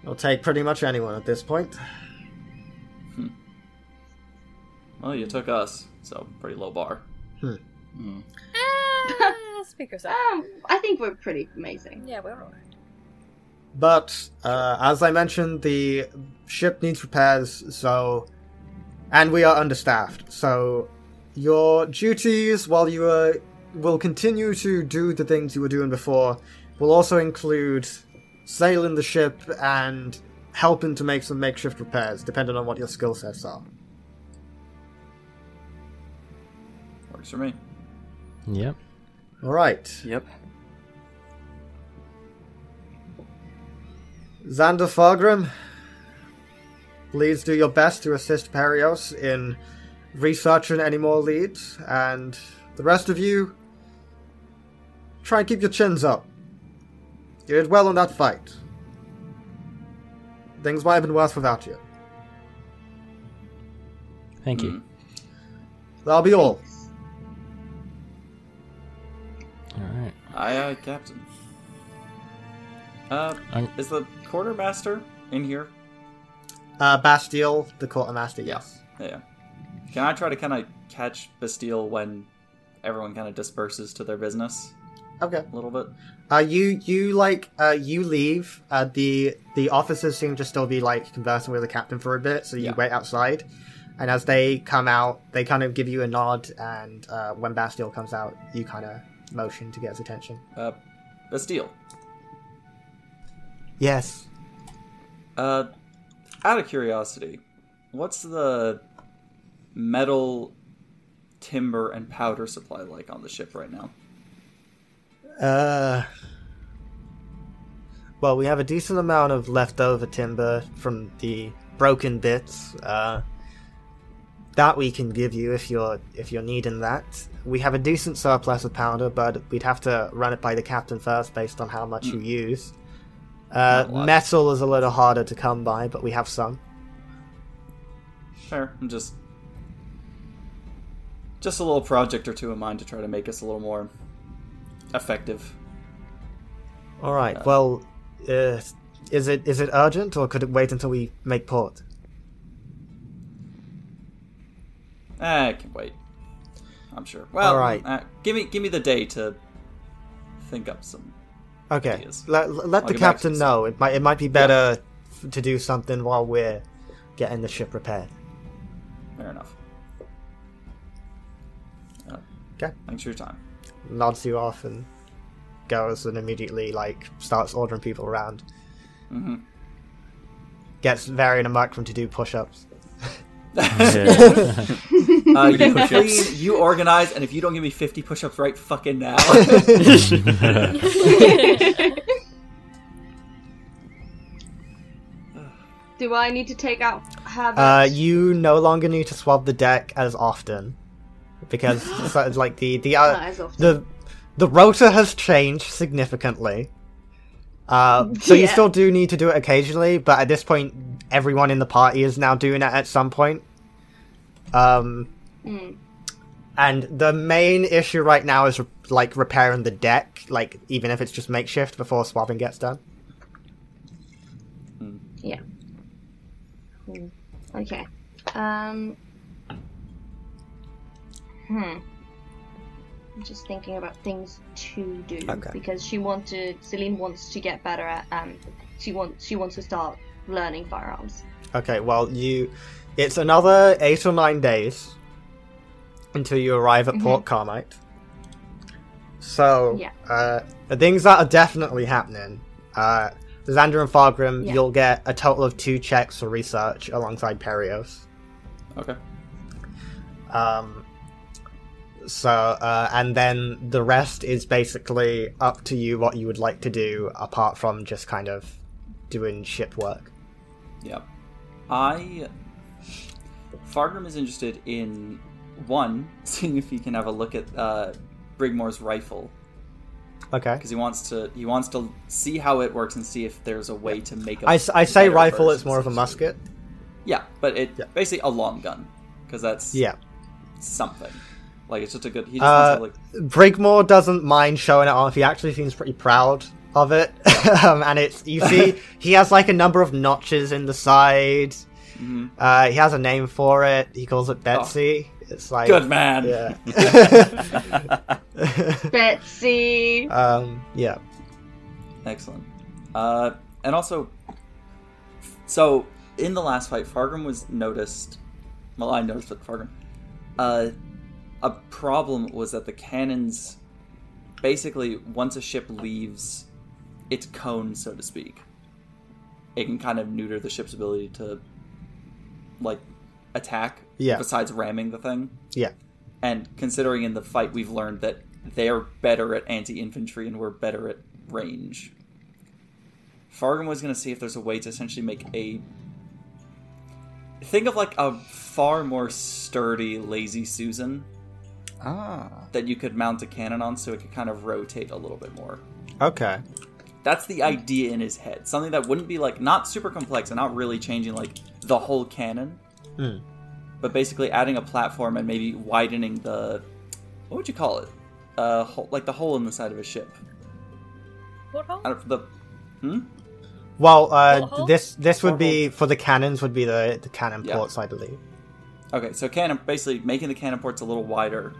I'll take pretty much anyone at this point. Well, you took us, so pretty low bar. Ah, speak yourself. Um, I think we're pretty amazing. Yeah, we're alright. But uh, as I mentioned, the ship needs repairs, so and we are understaffed. So your duties, while you are, will continue to do the things you were doing before, will also include sailing the ship and helping to make some makeshift repairs, depending on what your skill sets are. Works for me. Yep. All right. Yep. Xander Fargrim, please do your best to assist Perios in researching any more leads, and the rest of you, try and keep your chins up. You did well in that fight. Things might have been worse without you. Thank you. That'll be all. All right. Aye, aye, Captain. Uh, I'm- is the quartermaster in here? Uh, Bastille, the quartermaster, yes. Yeah. Can I try to kind of catch Bastille when everyone kind of disperses to their business Okay. a little bit? Uh, you you like uh you leave. Uh, the the officers seem to still be like conversing with the captain for a bit, so you Yeah. wait outside. And as they come out, they kind of give you a nod, and uh, when Bastille comes out, you kind of motion to get his attention. Uh, Bastille. Yes. Uh, out of curiosity, what's the metal, timber, and powder supply like on the ship right now? Uh. Well, we have a decent amount of leftover timber from the broken bits. Uh, that we can give you if you're if you're needing that. We have a decent surplus of powder, but we'd have to run it by the captain first, based on how much you use. Uh, Not a lot. metal is a little harder to come by, but we have some. Fair. I'm just just a little project or two of mine to try to make us a little more effective. All right. Well, uh, is it is it urgent, or could it wait until we make port? Ah, I can wait. I'm sure. Well, All right. uh, give me give me the day to think up some. Okay. ideas. Let, let the get back to captain know. It might it might be better f- to do something while we're getting the ship repaired. Fair enough. Uh, Okay. Thanks for your time. Nods you off and goes and immediately like starts ordering people around. hmm Gets Varian and Markram to do push-ups. Uh, you Push-ups. clean, you organize, and if you don't give me 50 push-ups right fucking now, Do I need to take out habits? Uh, you no longer need to swab the deck as often because so, like the the uh, Not as often. the the rota has changed significantly. Uh, so you still do need to do it occasionally, but at this point, everyone in the party is now doing it at some point. Um, Mm. and the main issue right now is like repairing the deck, like even if it's just makeshift before swabbing gets done. Yeah. Okay. Um. Hmm. I'm just thinking about things to do Okay. because she wanted Celine wants to get better at um she wants she wants to start learning firearms. Okay, well, you. It's another eight or nine days until you arrive at Port Carmite. So, Yeah. uh, the things that are definitely happening. Uh, Xander and Fargrim, Yeah. you'll get a total of two checks for research alongside Perios. okay. Um, so, uh, and then the rest is basically up to you what you would like to do apart from just kind of doing ship work. Yeah. I. Fargrim is interested in one, seeing if he can have a look at uh, Brigmore's rifle Okay. because he wants to he wants to see how it works and see if there's a way to make. a I, I say rifle, it's more of a musket. Yeah, but it Yeah. basically a long gun because that's Yeah. something. Like it's just a good. He just Uh, wants to like. Brigmore doesn't mind showing it off. He actually seems pretty proud of it. um, and it's you see he has like a number of notches in the side. mhm. Uh, he has a name for it. He calls it Betsy. It's like Good man. Yeah. Betsy. um, yeah. Excellent. Uh, and also, so in the last fight, Fargrim was noticed. Well, I noticed with Fargrim. Uh, a problem was that the cannons, basically, once a ship leaves its cone, so to speak, it can kind of neuter the ship's ability to like attack. Yeah. Besides ramming the thing, Yeah. and considering in the fight we've learned that they're better at anti-infantry and we're better at range. Fargrim was going to see if there's a way to essentially make a think of like a far more sturdy lazy Susan Ah. that you could mount a cannon on so it could kind of rotate a little bit more. Okay. That's the idea in his head. Something that wouldn't be like not super complex and not really changing like the whole cannon. Hmm. But basically adding a platform and maybe widening the what would you call it? Uh hole, like the hole in the side of a ship. Porthole? I don't, the hmm? Well, uh, this this would be for the cannons would be the the cannon Yeah. ports, I believe. Okay, so cannon basically making the cannon ports a little wider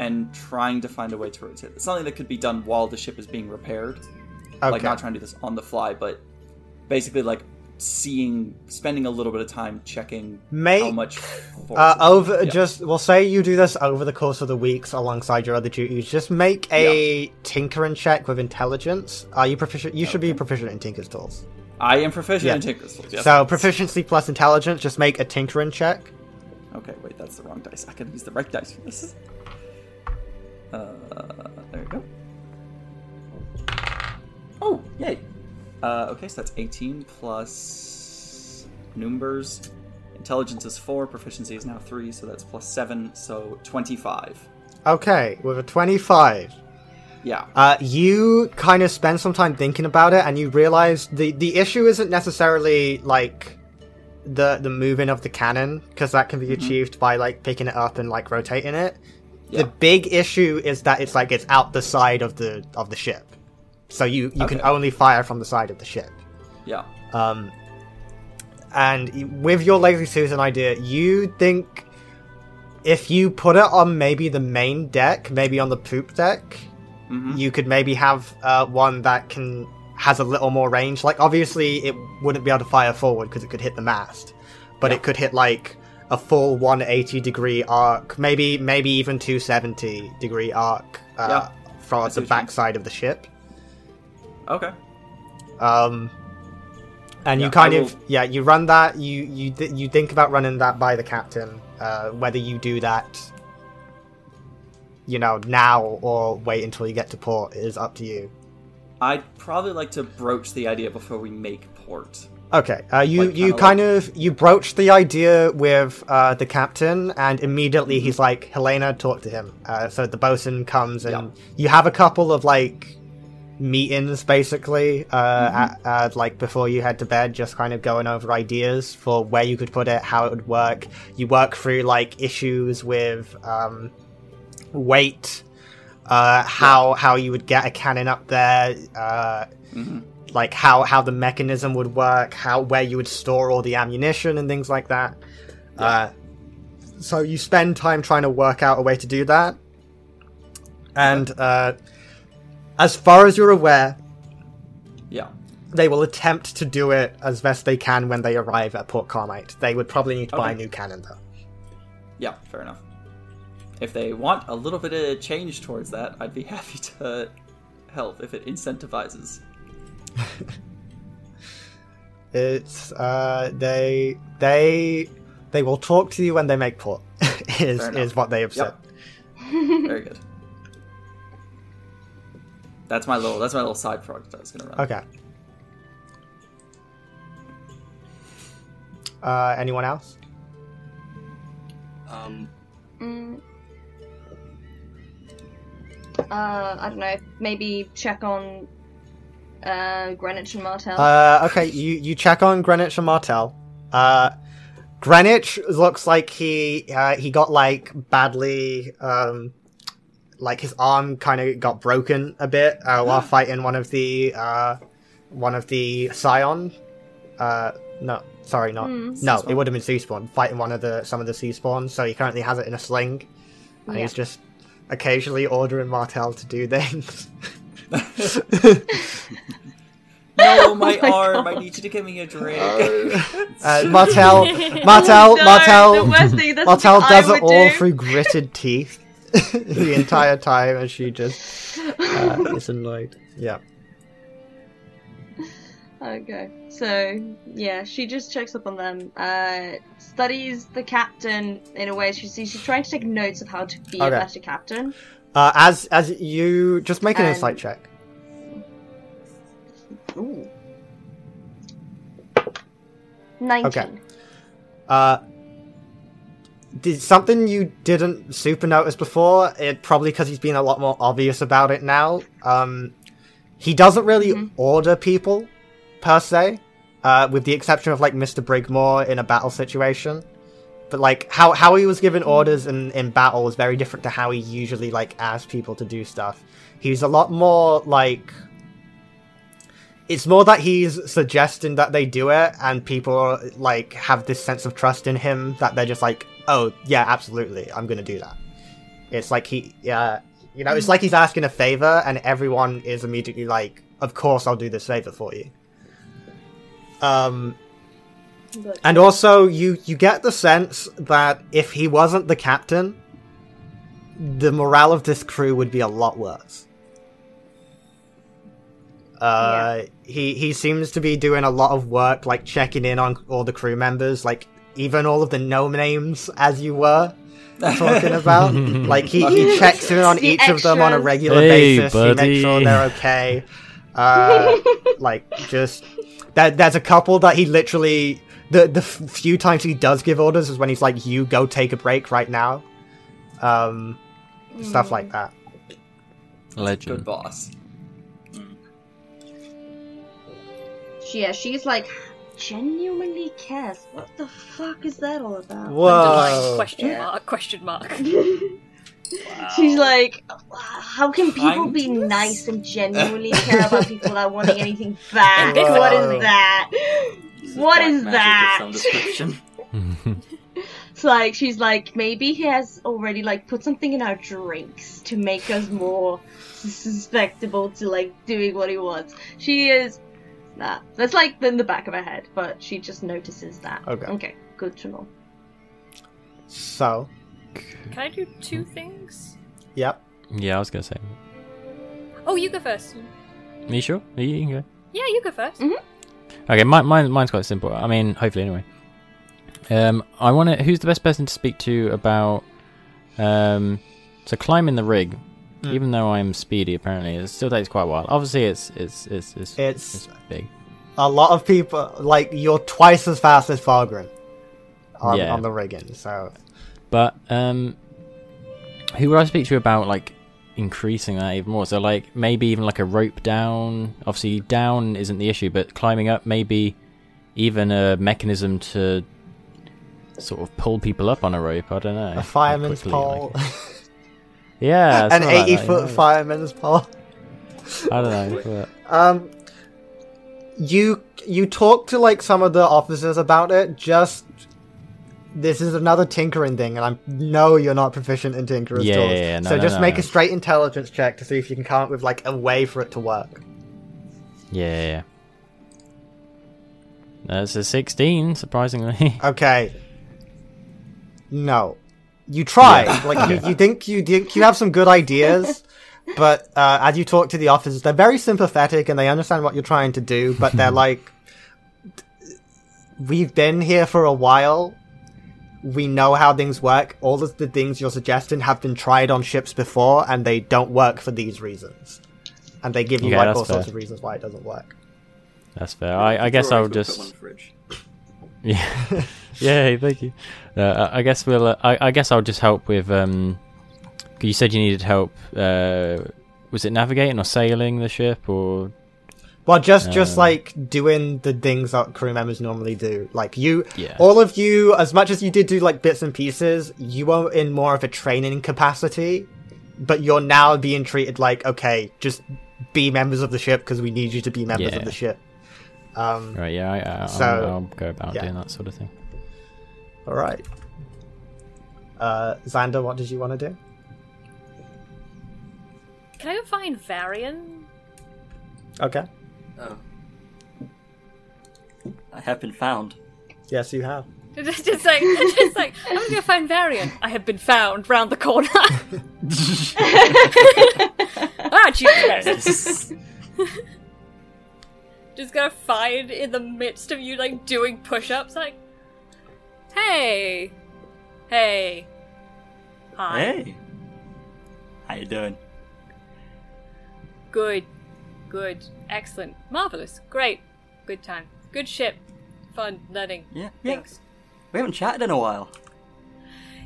and trying to find a way to rotate. it. Something that could be done while the ship is being repaired. Okay. like not trying to do this on the fly, but basically like seeing, spending a little bit of time checking Make- how much. force Uh, over yeah. just we'll say you do this over the course of the weeks alongside your other duties. Just make a tinkering check with intelligence. Are you proficient? You should be proficient in tinker's tools. I am proficient Yeah. in Tinker's Tools. Yes. So proficiency plus intelligence. Just make a tinkering check. Okay, wait, that's the wrong dice. I could use the right dice for this. Uh, there you go. Oh, yay! Uh, okay, so that's 18 plus numbers. Intelligence is 4, proficiency is now 3, so that's plus 7, so 25. Okay, with a twenty-five. Yeah. Uh, you kind of spend some time thinking about it, and you realize the the issue isn't necessarily like the the moving of the cannon because that can be achieved by like picking it up and like rotating it. Yeah. The big issue is that it's like it's out the side of the of the ship, so you you can only fire from the side of the ship. Yeah. Um, and with your lazy Susan idea, you think if you put it on maybe the main deck, maybe on the poop deck, Mhm. you could maybe have uh, one that can has a little more range. Like obviously, it wouldn't be able to fire forward because it could hit the mast, but Yeah. it could hit like a full 180 degree arc, maybe maybe even 270 degree arc uh, Yeah. from the see what you mean. backside of the ship. Okay. Um, and Yeah, you kind I of yeah, you run that. You you th- you think about running that by the captain. Uh, whether you do that, you know, now or wait until you get to port is up to you. I'd probably like to broach the idea before we make port. Okay, uh, you Like, you kind of you broach the idea with uh, the captain, and immediately Mm-hmm. he's like, "Helena, talk to him." Uh, so the bosun comes, and you have a couple of like meetings, basically, uh, Mm-hmm. at, uh, like before you head to bed, just kind of going over ideas for where you could put it, how it would work. You work through like issues with um, weight, uh, how how you would get a cannon up there. Uh, hmm like how how the mechanism would work, how where you would store all the ammunition and things like that. Uh, so you spend time trying to work out a way to do that. And uh, as far as you're aware, Yeah. they will attempt to do it as best they can when they arrive at Port Carmite. They would probably need to buy a new cannon though. Yeah, fair enough. If they want a little bit of change towards that, I'd be happy to help if it incentivizes. It's uh, they they they will talk to you when they make port. is is what they have said. Yep. Very good. That's my little that's my little side project I was gonna run. Okay. Uh, anyone else? Um, Mm. Uh, I don't know. Maybe check on uh, Greenwich and Martel. Uh, okay, you, you check on Greenwich and Martel. Uh, Greenwich looks like he uh, he got like badly um, like his arm kind of got broken a bit uh, while fighting one of the uh, one of the Scion. Uh, no, sorry, not Hmm. no. It would have been Sea Spawn fighting one of the some of the Sea Spawns. So he currently has it in a sling, and Yeah. he's just occasionally ordering Martel to do things. No, my, my arm! I need you to give me a drink. Uh, Martel, Martel, No, Martel, the worst thing, that's Martel does it all do. through gritted teeth the entire time, and she just uh, is annoyed. Yeah. Okay, so yeah, she just checks up on them. Uh, studies the captain in a way. She's she's trying to take notes of how to be a better captain. Uh, as as you just make an And- insight check. Ooh. Nineteen. Okay. Uh, did something you didn't super notice before? It probably because he's been a lot more obvious about it now. Um, he doesn't really Mhm. order people per se, uh, with the exception of like Mister Brigmore in a battle situation. But like how how he was given orders in in battle was very different to how he usually like asked people to do stuff. He's a lot more like it's more that he's suggesting that they do it and people like have this sense of trust in him that they're just like oh yeah absolutely i'm gonna do that it's like he yeah you know it's like he's asking a favor and everyone is immediately like of course i'll do this favor for you um and also you you get the sense that if he wasn't the captain the morale of this crew would be a lot worse. Uh he he seems to be doing a lot of work like checking in on all the crew members like even all of the no names as you were talking about. Like he, he checks in on The each of them on a regular Hey, basis. He makes sure they're okay uh like just that there's a couple that he literally the the few times he does give orders is when he's like you go take a break right now um stuff like that Legend. Good boss. Yeah, she's like genuinely cares. What the fuck is that all about? Underline whoa question Yeah. mark, question mark. She's like, how can people be Kindness? nice and genuinely care about people without wanting anything back? Whoa. What is that? Uses What black is magic of that? Some description. It's like she's like maybe he has already like put something in our drinks to make us more susceptible to like doing what he wants. She is nah. That's like in the back of her head, but she just notices that. Okay. Okay. Good to know. so Can I do two things? yep yeah, I was gonna say. Oh, you go first. Are you sure? Are you, you can go. Yeah, you go 1st Mhm. Okay, mine, mine, mine's quite simple. I mean, hopefully, anyway. Um, I want to. Who's the best person to speak to about? Um, so climbing the rig. Hmm. Even though I'm speedy, apparently it still takes quite a while. Obviously, it's it's it's it's, it's it's big. a lot of people like you're twice as fast as Fargrim on, Yeah. on the rigging so But um, who would I speak to about like increasing that even more? So like maybe even like a rope down. Obviously, down isn't the issue, but climbing up maybe even a mechanism to sort of pull people up on a rope. I don't know. a fireman's quickly, pole like- yeah, an something like 80 that, foot yeah. fireman's pole I don't know. But um you you talk to like some of the officers about it just this is another tinkering thing and i know you're not proficient in tinkerer's Yeah, tools. yeah, yeah, no, so no, just no, make a straight intelligence check to see if you can come up with like a way for it to work. Yeah. That's a 16, surprisingly. okay. No. You try. Like you, you think you think you have some good ideas but uh, as you talk to the officers they're very sympathetic and they understand what you're trying to do but they're like we've been here for a while we know how things work all of the things you're suggesting have been tried on ships before and they don't work for these reasons and they give you Okay, like that's all sorts of reasons why it doesn't work That's fair. I, I guess I'll just. one in the fridge. Yeah, yeah. Thank you. Uh, I I guess we'll. Uh, I, I guess I'll just help with. Um, 'cause you said you needed help. Uh, was it navigating or sailing the ship or? Well just just Uh. like doing the things that crew members normally do like you Yeah. all of you as much as you did do like bits and pieces you were in more of a training capacity but you're now being treated like okay just be members of the ship because we need you to be members Yeah. of the ship um Right. Yeah. I, I, I'll, I'll go about yeah. doing that sort of thing. all right uh xander what did you want to do Can I go find Varian? okay Oh. I have been found. yes you have Just, just like, just like, I'm gonna go find Varian. I have been found round the corner. ah, Jesus. just gonna find in the midst of you like doing push-ups, like, hey, hey, hi, Hey. How you doing? good, good, excellent, marvelous, great, good time, good ship, fun, learning, Yeah. Yeah. We haven't chatted in a while.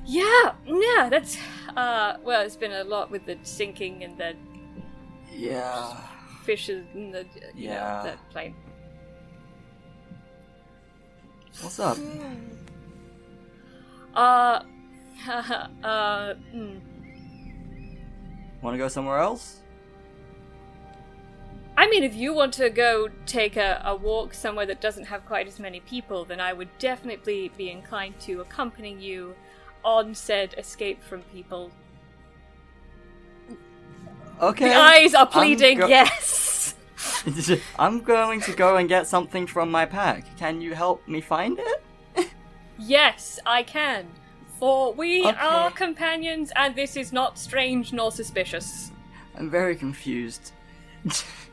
Yeah, yeah, that's uh, well, it's been a lot with the sinking and the Yeah. fishes and the know, Yeah. the plane. What's up? Uh, uh, mm. Want to go somewhere else? I mean, if you want to go take a, a walk somewhere that doesn't have quite as many people, then I would definitely be inclined to accompany you on said escape from people. Okay. The eyes are pleading, go- yes! I'm going to go and get something from my pack. Can you help me find it? Yes, I can. For we Okay. are companions, and this is not strange nor suspicious. I'm very confused.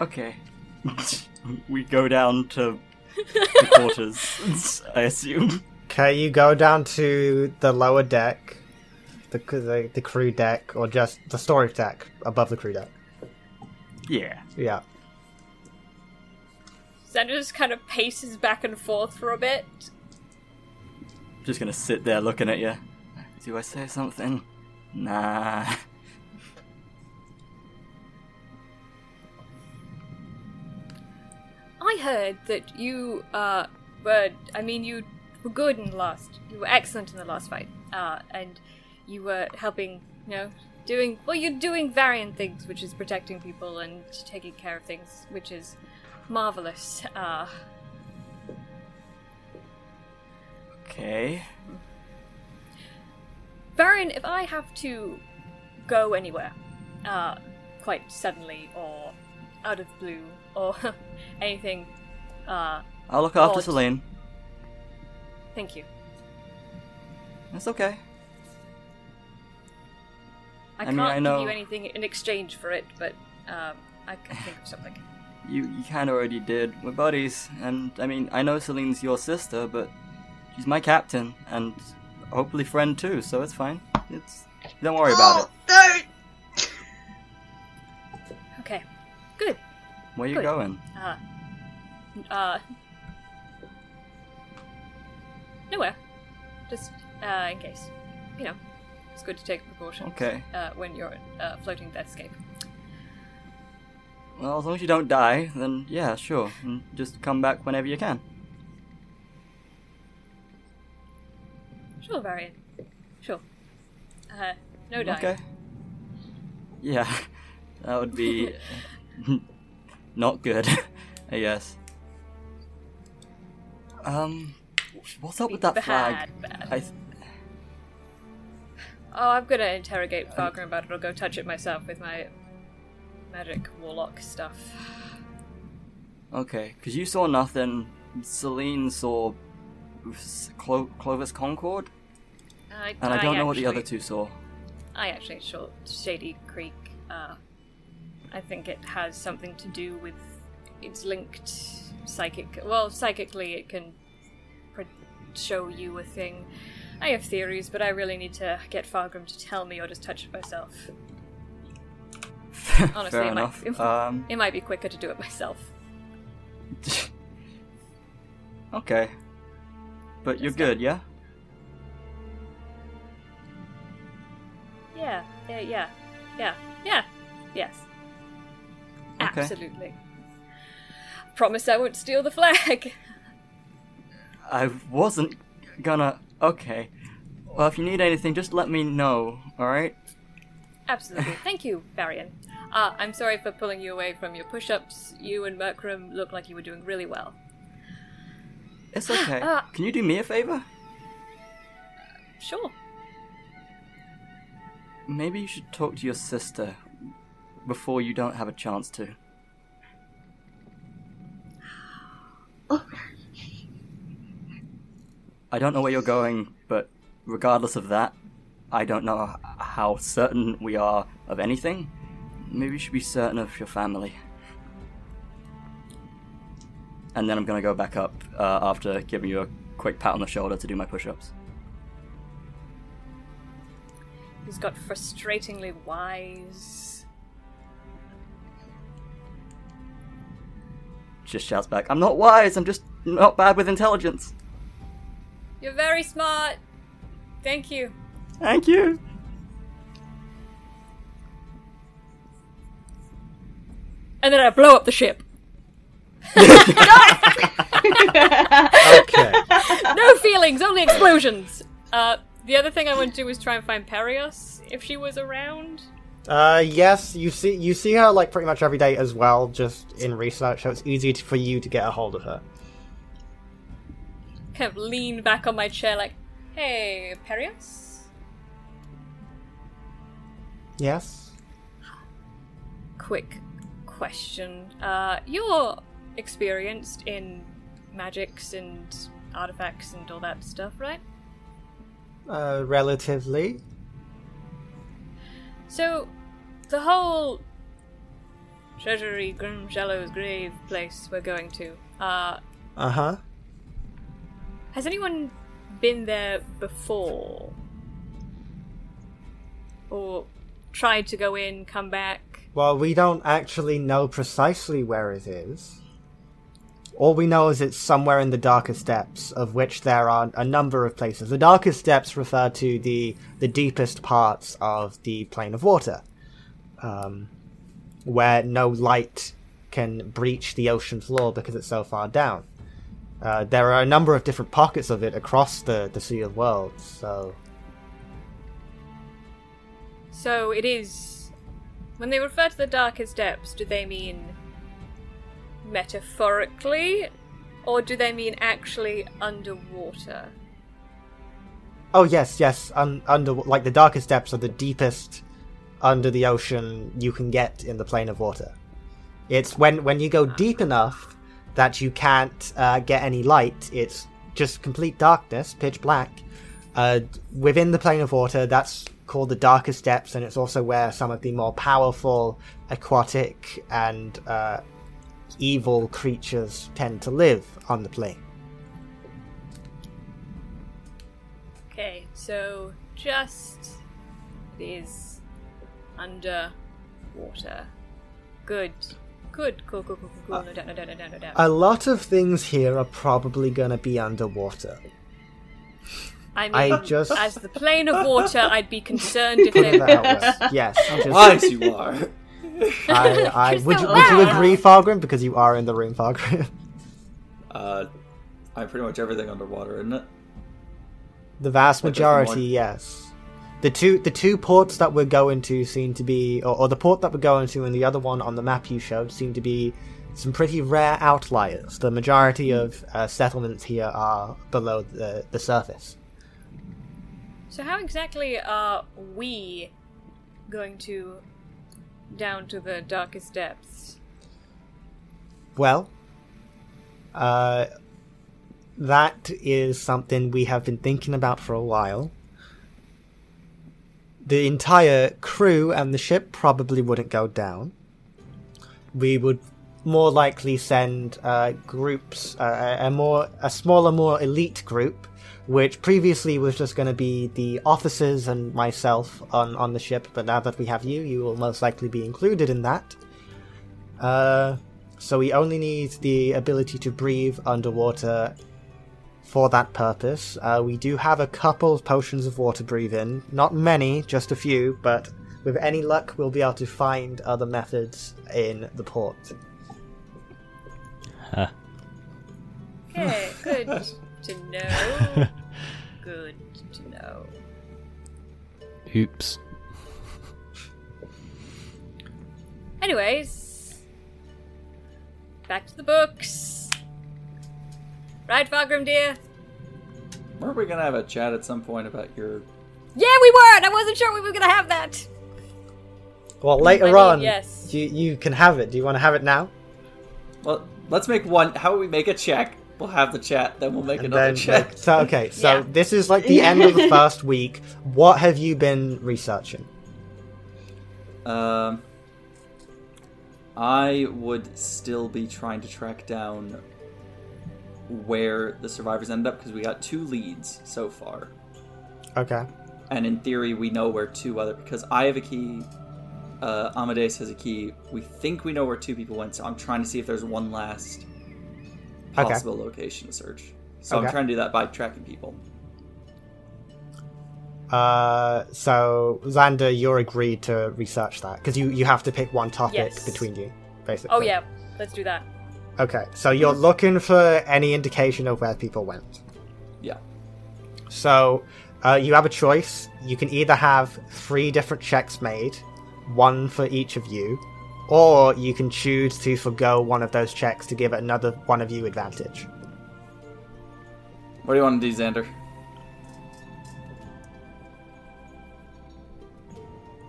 okay. we go down to the quarters, I assume. Okay, you go down to the lower deck, the, the the crew deck, or just the storage deck above the crew deck. Yeah. Yeah. Xander just kind of paces back and forth for a bit. Just gonna sit there looking at you. Do I say something? Nah. I heard that you, uh, were, I mean, you were good in the last, you were excellent in the last fight, uh, and you were helping, you know, doing, well, you're doing Varian things, which is protecting people and taking care of things, which is marvelous. Uh, Okay. Varian, if I have to go anywhere, uh, quite suddenly or out of blue or anything, uh, I'll look after Odd. Celine. thank you. That's okay. I, I can't mean, I know- give you anything in exchange for it, but um, I can think of something. You you kind of already did. We're buddies, and I mean, I know Celine's your sister, but she's my captain, and hopefully friend too. So it's fine. It's don't worry about it. Oh, don't! Okay, good. Where you good. going? Uh, uh, nowhere. Just uh, in case. You know, it's good to take precautions. Okay. Uh, when you're uh, floating deathscape. Well, as long as you don't die, then yeah, sure. And just come back whenever you can. Sure, Varian. Sure. Uh, no dying. Okay. Yeah, that would be not good, I guess. Um, what's up with that flag? Bad, bad. I th- Oh, I'm gonna interrogate Fargrim about it or go touch it myself with my magic warlock stuff. okay, because you saw nothing. Celine saw Clo- Clovis Concord, I, and I don't know what the other two saw. I actually saw Shady Creek. Uh, I think it has something to do with. It's linked psychic. Well, psychically, it can pre- show you a thing. I have theories, but I really need to get Fargrim to tell me or just touch it myself. Honestly, Fair it might- it- Um, It might be quicker to do it myself. okay, but you're good, yeah. Yeah, yeah, yeah, yeah, yeah, yes. Okay. Absolutely. Promise I won't steal the flag. I wasn't gonna. Okay. Well, if you need anything, just let me know. All right. Absolutely. Thank you, Varian. Uh, I'm sorry for pulling you away from your push-ups. You and Merkram looked like you were doing really well. It's okay. Uh, Can you do me a favor? Sure. Maybe you should talk to your sister before you don't have a chance to. I don't know where you're going, but regardless of that, I don't know how certain we are of anything. Maybe you should be certain of your family. and then I'm gonna go back up uh, after giving you a quick pat on the shoulder to do my push-ups. He's got frustratingly wise. Just shouts back, "I'm not wise. I'm just not bad with intelligence." You're very smart. Thank you. Thank you. And then I blow up the ship. Okay. No feelings, only explosions. Uh, the other thing I want to do is try and find Perios if she was around. Uh, yes, you see, you see her like pretty much every day as well, just in research, so it's easy to, for you to get a hold of her. Kind of lean back on my chair, like, "Hey, Perios." Yes. Quick question. Uh, you're experienced in magics and artifacts and all that stuff, right? Uh, relatively. So, the whole treasury, Grim Shallow's grave place we're going to, uh, Uh huh. has anyone been there before? Or tried to go in, come back? Well, we don't actually know precisely where it is. All we know is it's somewhere in the darkest depths, of which there are a number of places. The darkest depths refer to the the deepest parts of the plane of water, um, where no light can breach the ocean floor because it's so far down. Uh, there are a number of different pockets of it across the the Sea of Worlds. So So it is. When they refer to the darkest depths, do they mean metaphorically? Or do they mean actually underwater? Oh yes, yes. Un- under like the darkest depths are the deepest under the ocean you can get in the plane of water. It's when when you go deep enough that you can't uh, get any light. It's just complete darkness, pitch black. Uh, within the plane of water, that's called the darkest depths, and it's also where some of the more powerful aquatic and uh, evil creatures tend to live on the plane. Okay, so just it is underwater. Good. Good. Cool, cool, cool, cool, cool. No doubt, no doubt, no doubt, no doubt. A lot of things here are probably going to be underwater. I mean, I just as the plane of water, I'd be concerned if they that out there. Yes, just, Wise you are. I, I, would, so you, would you agree, Fargrim? Because you are in the room, Fargrim. Uh, I'm pretty much everything underwater, isn't it? the vast Like majority, more- yes. The two the two ports that we're going to seem to be, or, or the port that we're going to, and the other one on the map you showed seem to be some pretty rare outliers. The majority of uh, settlements here are below the the surface. So how exactly are we going to down to the darkest depths? Well, uh, that is something we have been thinking about for a while. The entire crew and the ship probably wouldn't go down. We would more likely send uh, groups, uh, a more a smaller, more elite group, which previously was just going to be the officers and myself on on the ship. But now that we have you, you will most likely be included in that. Uh, so we only need the ability to breathe underwater for that purpose. Uh, we do have a couple of potions of water breathing. Not many, just a few, but with any luck, we'll be able to find other methods in the port. Huh. Okay, good to know. Good to know. Oops. Anyways, back to the books. Right, Fargrim dear? Weren't we gonna have a chat at some point about your? Yeah, we were, and I wasn't sure we were gonna have that. Well, mm, later I mean, on, yes. you, you can have it. Do you want to have it now? Well, let's make one. How about we make a check? We'll have the chat, then we'll make And another then, check. like, so okay, so Yeah. this is like the end of the first week. What have you been researching? Um, I would still be trying to track down where the survivors ended up because we got two leads so far, Okay. and in theory we know where two other because I have a key. Uh, Amadeus has a key. We think we know where two people went, so I'm trying to see if there's one last Okay. possible location to search. So I'm trying to do that by tracking people. Uh, so Xander, you're agreed to research that because you you have to pick one topic Yes. between you, basically. Oh yeah, let's do that. Okay, so you're looking for any indication of where people went. Yeah. So uh, you have a choice. You can either have three different checks made, one for each of you, or you can choose to forgo one of those checks to give another one of you advantage. What do you want to do, Xander?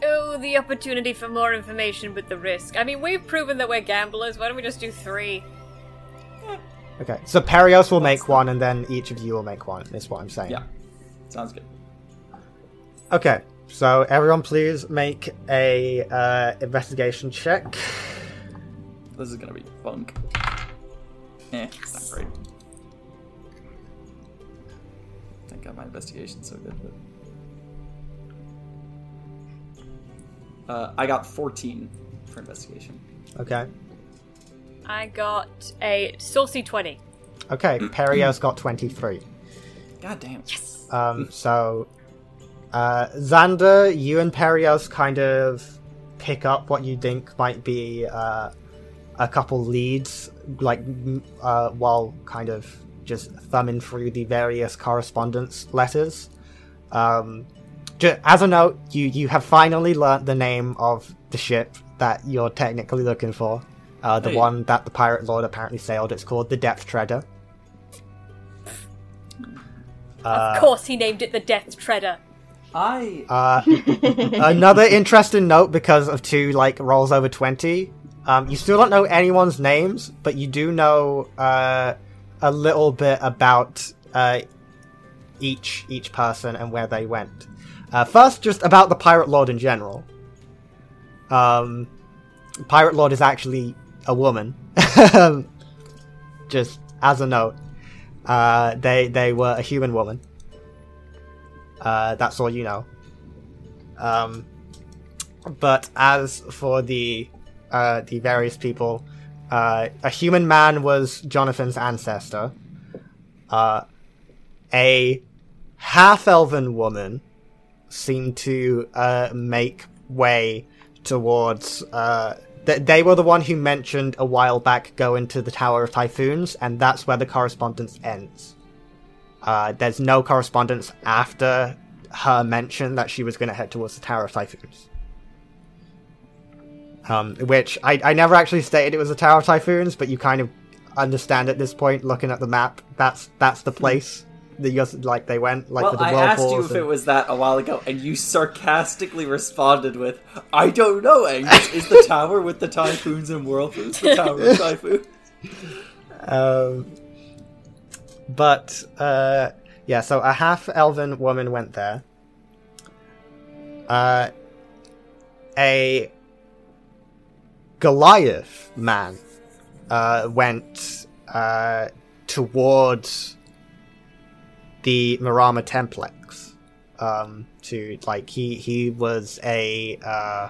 Oh, the opportunity for more information, with the risk. I mean, we've proven that we're gamblers. Why don't we just do three? Okay, so Perios will make one, and then each of you will make one. Is what I'm saying. Yeah. Sounds good. Okay, so everyone, please make a uh, investigation check. This is gonna be funk. Eh, it's not great. Thank God my investigation's so good, but. Uh, I got 14 for investigation. Okay. I got a saucy 20. Okay, Perio's got 23. God damn. Yes! Um, so, uh, Xander, you and Perios kind of pick up what you think might be uh, a couple leads, like uh, while kind of just thumbing through the various correspondence letters. Um, ju- as a note, you you have finally learnt the name of the ship that you're technically looking for. Uh, the Hey. one that the pirate lord apparently sailed. It's called the Depth Treader. of course he named it the Death Treader. I. Uh, another interesting note because of two like rolls over twenty. Um, you still don't know anyone's names, but you do know uh, a little bit about uh, each each person and where they went. Uh, first, just about the pirate lord in general. Um, pirate lord is actually a woman. just as a note, uh, they they were a human woman. Uh, that's all you know. Um, but as for the uh, the various people, uh, a human man was Jonathan's ancestor. Uh, a half elven woman seemed to uh, make way towards. Uh, th- they were the one who mentioned a while back going to the Tower of Typhoons, and that's where the correspondence ends. Uh, there's no correspondence after her mention that she was going to head towards the Tower of Typhoons. Um, which I, I never actually stated it was the Tower of Typhoons, but you kind of understand at this point, looking at the map. That's that's the place that you like they went, like well, the I asked you if and- it was that a while ago, and you sarcastically responded with, "I don't know, Angus. Is the tower with the typhoons and whirlpools the tower of typhoons." Um, but uh, yeah, so a half elven woman went there. Uh, a Goliath man uh, went uh, towards the Marama Templex. Um, to like he he was a uh,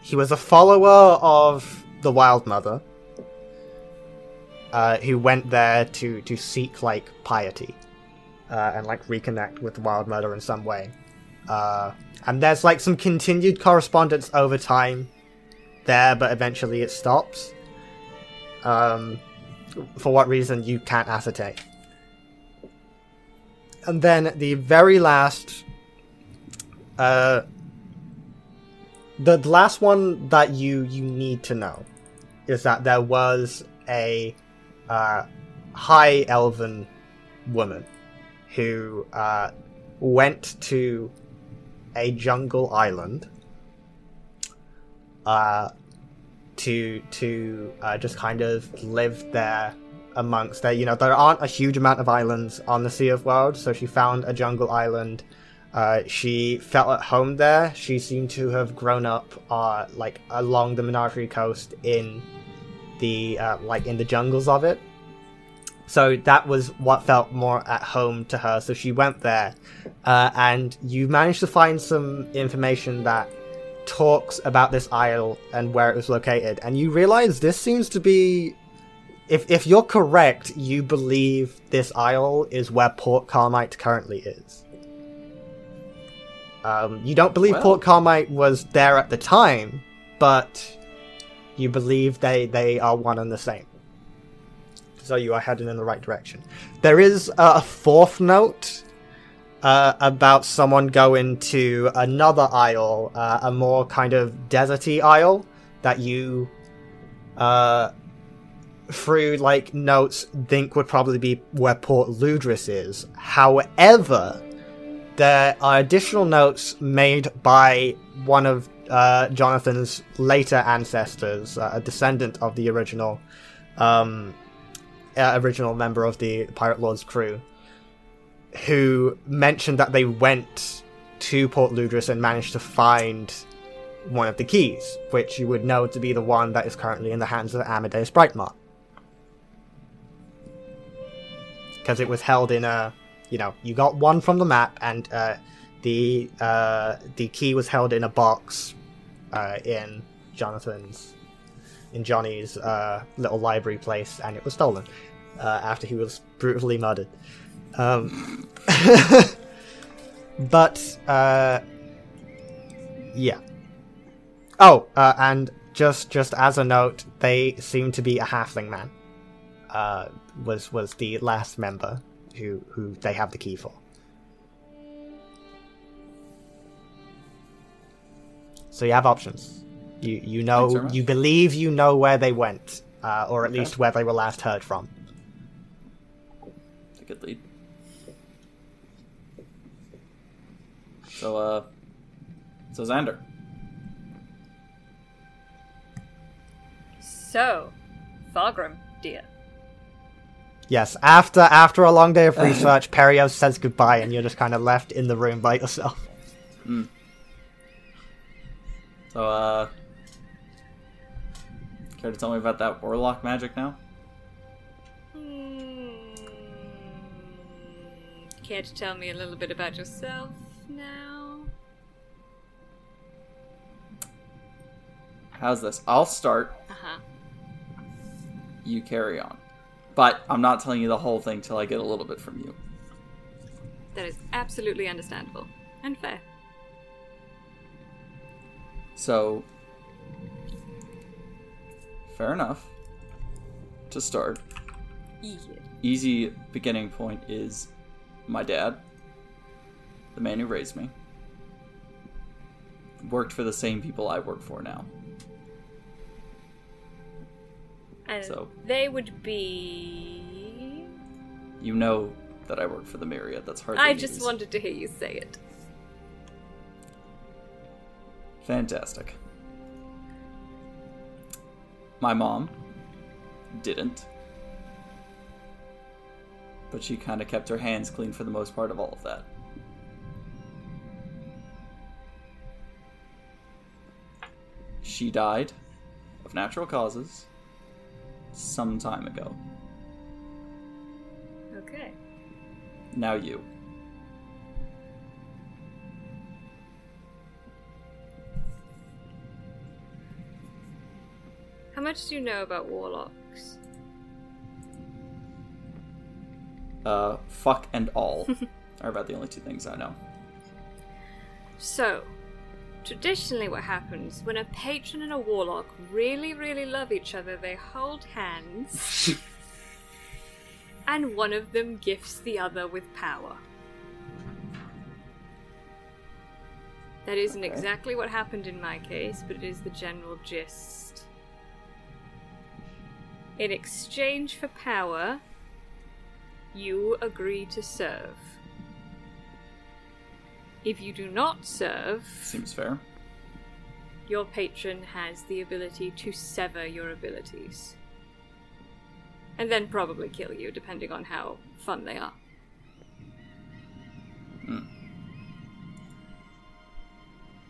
he was a follower of the Wild Mother uh, who went there to to seek like piety uh, and like reconnect with wild mother in some way. Uh, and there's like some continued correspondence over time there, but eventually it stops. Um, for what reason you can't ascertain. And then the very last, uh, the last one that you you need to know is that there was a uh, high elven woman who uh, went to a jungle island uh, to to uh, just kind of live there amongst there. You know, there aren't a huge amount of islands on the Sea of World, so she found a jungle island. Uh, she felt at home there. She seemed to have grown up uh, like along the Menagerie coast in the uh, like in the jungles of it. So that was what felt more at home to her. So she went there, uh, and you managed to find some information that talks about this isle and where it was located. And you realize this seems to be. If, if you're correct, you believe this isle is where Port Carmite currently is. Um, you don't believe Well- Port Carmite was there at the time, but you believe they, they are one and the same. So you are heading in the right direction. There is a fourth note uh, about someone going to another isle, uh, a more kind of deserty isle that you, uh, through like notes, think would probably be where Port Ludris is. However, there are additional notes made by one of uh, Jonathan's later ancestors, uh, a descendant of the original, um, uh, original member of the Pirate Lord's crew, who mentioned that they went to Port Ludris and managed to find one of the keys, which you would know to be the one that is currently in the hands of Amadeus Brightmark. Because it was held in a, you know, you got one from the map, and uh, the uh, the key was held in a box uh, in Jonathan's, in Johnny's uh, little library place, and it was stolen uh, after he was brutally murdered. Um, but uh, yeah. Oh, uh, and just just as a note, they seem to be a halfling man. Was was the last member who who they have the key for. So you have options. You you know much. you believe you know where they went, uh, or at Okay. least where they were last heard from. It's a good lead. So, uh, so Xander. So, Fargrim, dear. Yes, after after a long day of research, Perios says goodbye, and you're just kind of left in the room by yourself. So, uh, care to tell me about that warlock magic now? Hmm. Care to tell me a little bit about yourself now? How's this? I'll start. Uh huh. You carry on. But I'm not telling you the whole thing till I get a little bit from you. That is absolutely understandable and fair. So, fair enough. To start, Yeah. easy beginning point is my dad, the man who raised me, worked for the same people I work for now. And So- they would be. You know that I work for the Myriad. That's hard. I just wanted to hear you say it. Fantastic. My mom didn't. But she kind of kept her hands clean for the most part of all of that. She died of natural causes some time ago. Okay. Now you. How much do you know about warlocks? Uh, fuck and all are about the only two things I know. So, traditionally, what happens when a patron and a warlock really, really love each other, they hold hands, and one of them gifts the other with power. That isn't Okay. exactly what happened in my case, but it is the general gist. In exchange for power, you agree to serve. If you do not serve, Seems fair. your patron has the ability to sever your abilities. And then probably kill you, depending on how fun they are. Hmm.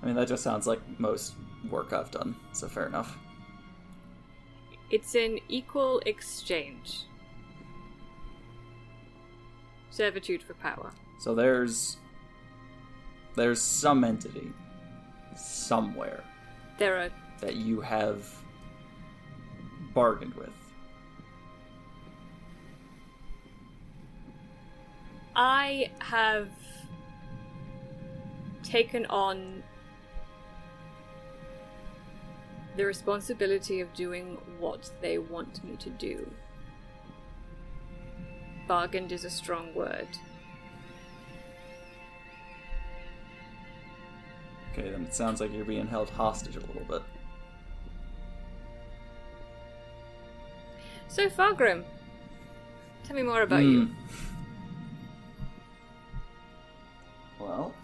I mean, that just sounds like most work I've done, so fair enough. It's an equal exchange. Servitude for power. So there's there's some entity somewhere There are that you have bargained with. I have taken on the responsibility of doing what they want me to do. Bargained is a strong word. Okay, then it sounds like you're being held hostage a little bit. So, Fargrim, tell me more about you. Hmm. Well,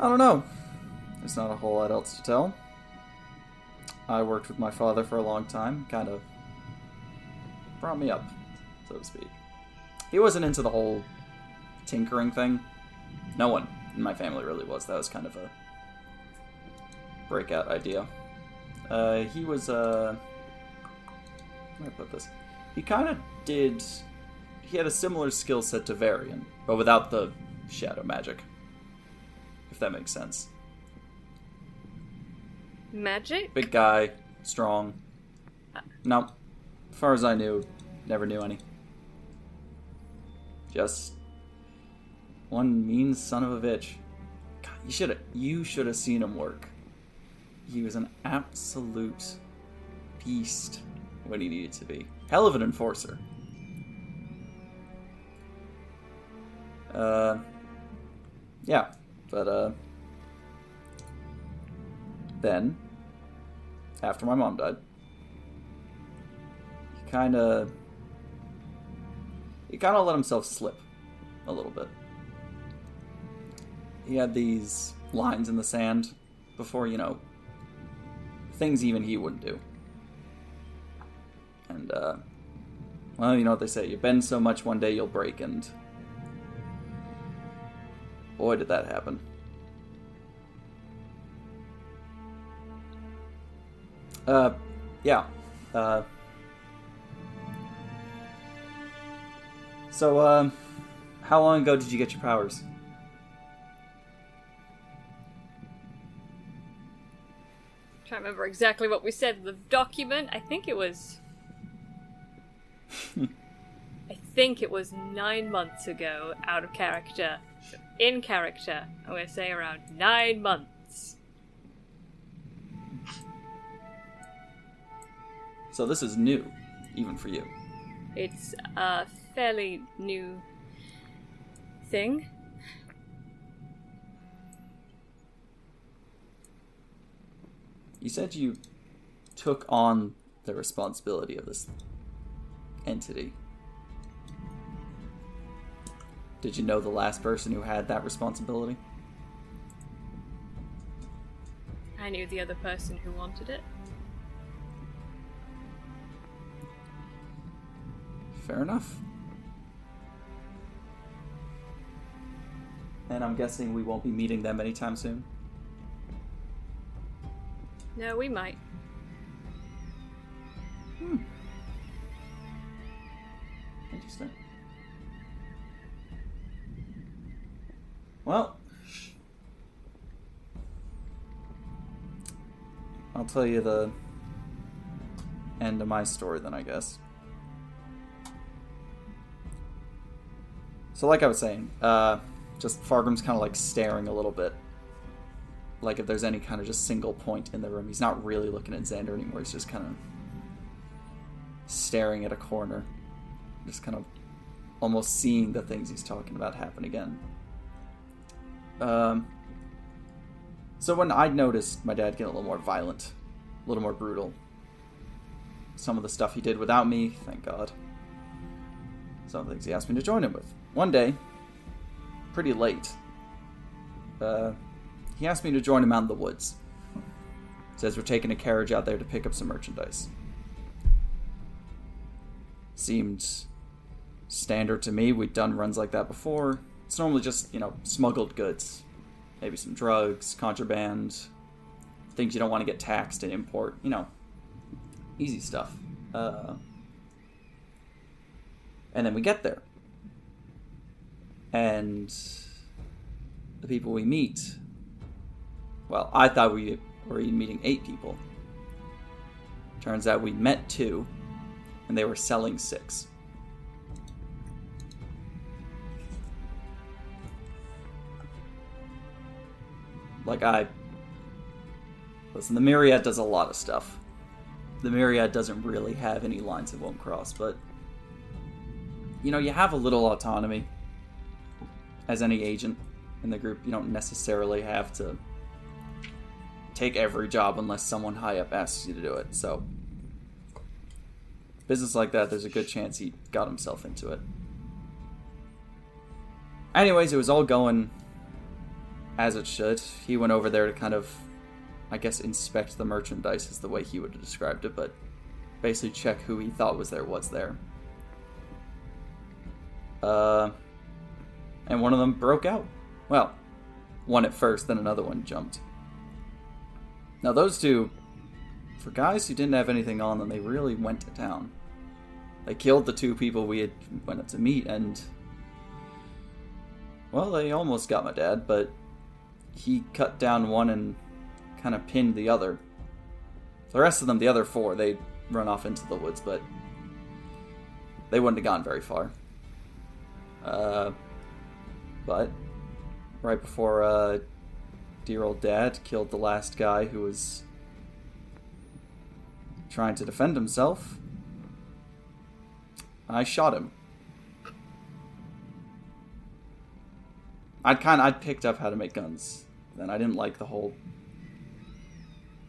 I don't know. There's not a whole lot else to tell. I worked with my father for a long time, kind of brought me up, so to speak. He wasn't into the whole tinkering thing. No one in my family really was. That was kind of a breakout idea. Uh, he was, uh, how do I put this? He kind of did. He had a similar skill set to Varian, but without the shadow magic. If that makes sense. Magic? Big guy, strong. No, as far as I knew, never knew any. Just one mean son of a bitch. God, you should have you should have seen him work. He was an absolute beast when he needed to be. Hell of an enforcer. Uh, yeah, but uh, then after my mom died, he kind of he kind of let himself slip a little bit. He had these lines in the sand before, you know, things even he wouldn't do. And, uh, well, you know what they say you bend so much one day you'll break, and boy, did that happen. Uh, yeah. Uh, so, um, how long ago did you get your powers? I trying to remember exactly what we said in the document. I think it was. I think it was nine months ago, out of character. In character, I'm going to say around nine months. So this is new, even for you. It's a fairly new thing. You said you took on the responsibility of this entity. Did you know the last person who had that responsibility? I knew the other person who wanted it. Fair enough. And I'm guessing we won't be meeting them anytime soon. No, we might. Hmm. Interesting. Well, I'll tell you the end of my story then, I guess. So, like I was saying, uh, just Fargrim's kind of like staring a little bit. Like if there's any kind of just single point in the room. He's not really looking at Xander anymore. He's just kind of staring at a corner. Just kind of almost seeing the things he's talking about happen again. Um, so when I noticed my dad getting a little more violent, a little more brutal, some of the stuff he did without me, thank God. Some of the things he asked me to join him with. One day, pretty late, uh, he asked me to join him out in the woods. Says we're taking a carriage out there to pick up some merchandise. Seemed standard to me. We'd done runs like that before. It's normally just, you know, smuggled goods. Maybe some drugs, contraband, things you don't want to get taxed and import. You know, easy stuff. Uh, And then we get there. And the people we meet, well, I thought we were meeting eight people. Turns out we met two, and they were selling six. Like, I. Listen, the Myriad does a lot of stuff. The Myriad doesn't really have any lines it won't cross, but. You know, you have a little autonomy as any agent in the group. You don't necessarily have to take every job unless someone high up asks you to do it. So, business like that, there's a good chance he got himself into it. Anyways, it was all going as it should. He went over there to kind of, I guess, inspect the merchandise, is the way he would have described it, but basically check who he thought was there was there. Uh, and one of them broke out. Well, one at first, then another one jumped. Now, those two, for guys who didn't have anything on them, they really went to town. They killed the two people we had went up to meet, and well, they almost got my dad, but he cut down one and kind of pinned the other. The rest of them, the other four, they run off into the woods, but they wouldn't have gone very far. Uh, but right before uh, dear old dad killed the last guy who was trying to defend himself, I shot him. I'd kind of I'd picked up how to make guns. Then I didn't like the whole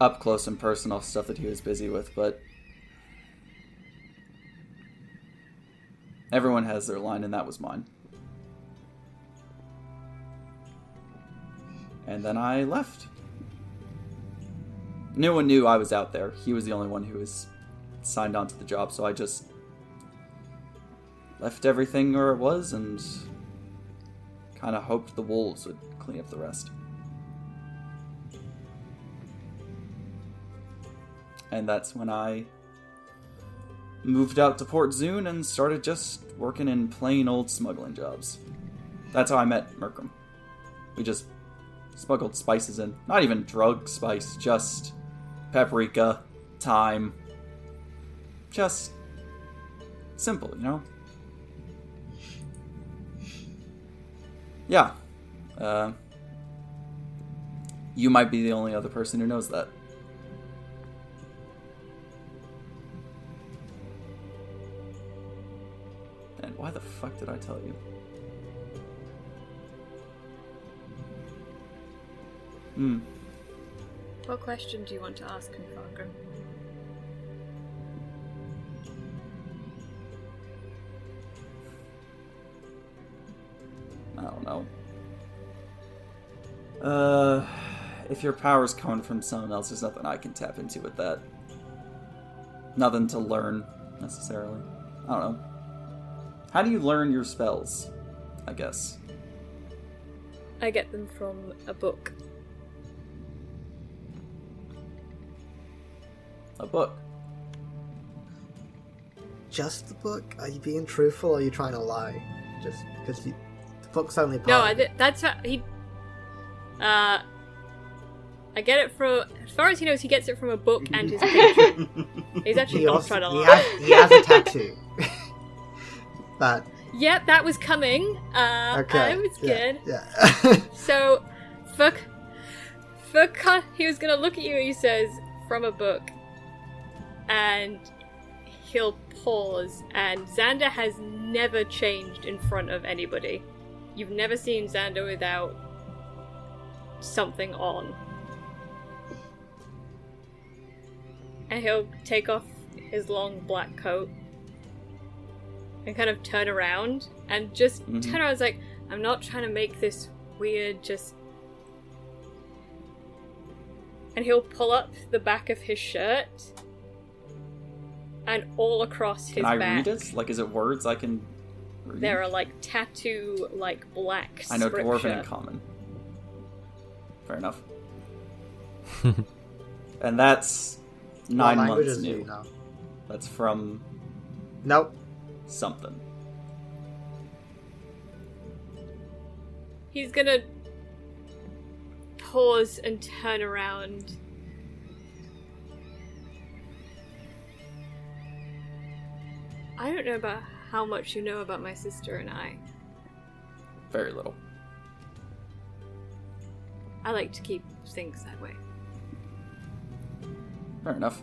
up close and personal stuff that he was busy with, but everyone has their line, and that was mine. And then I left. No one knew I was out there. He was the only one who was signed on to the job, so I just left everything where it was and kind of hoped the wolves would clean up the rest. And that's when I moved out to Port Zune and started just working in plain old smuggling jobs. That's how I met Merkram. We just smuggled spices in. Not even drug spice, just paprika, thyme. Just simple, you know? Yeah. Uh, you might be the only other person who knows that. And why the fuck did I tell you? Hmm. What question do you want to ask me, Fargrim? I don't know. Uh, if your power's coming from someone else, there's nothing I can tap into with that. Nothing to learn, necessarily. I don't know. How do you learn your spells? I guess. I get them from a book. A book. Just the book? Are you being truthful or are you trying to lie? Just because the book's only part No, I it. did, that's how he. Uh, I get it from. As far as he knows, he gets it from a book and his patron. He's actually He, not also, trying to he, has, he has a tattoo. that Yep, that was coming. Uh, okay. I was yeah, good. Yeah. So, fuck, fuck. He was gonna look at you. and He says from a book, and he'll pause. And Xander has never changed in front of anybody. You've never seen Xander without something on. And he'll take off his long black coat and kind of turn around and just Mhm. turn around. It's like, I'm not trying to make this weird, just. And he'll pull up the back of his shirt and all across his can back. I read it? Like, is it words I can? Read? There are like tattoo, like black. I know scripture. dwarven and common. Fair enough. and that's nine months new. new that's from. Nope. Something. He's gonna pause and turn around I don't know about how much you know about my sister and I. Very little. I like to keep things that way. Fair enough.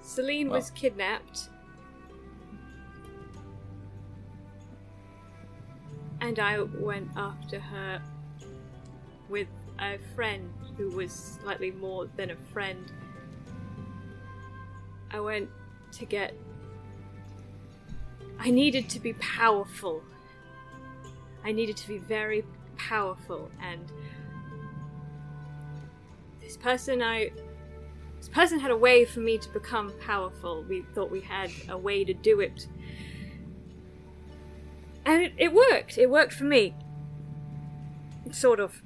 Celine Well. was kidnapped. And I went after her with a friend who was slightly more than a friend. I went to get. I needed to be powerful. I needed to be very powerful, and this person I this person had a way for me to become powerful. We thought we had a way to do it. And it, it worked. It worked for me. Sort of.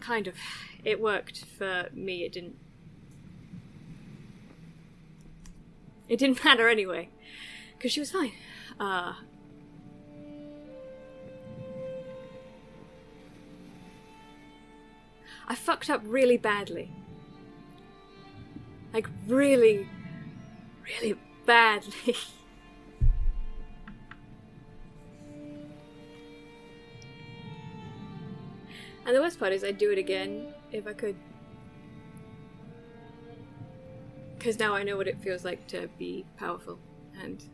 Kind of. It worked for me. It didn't. It didn't matter anyway. Because she was fine. Uh. I fucked up really badly like really, really badly. and the worst part is, I'd do it again if I could. Because now I know what it feels like to be powerful and.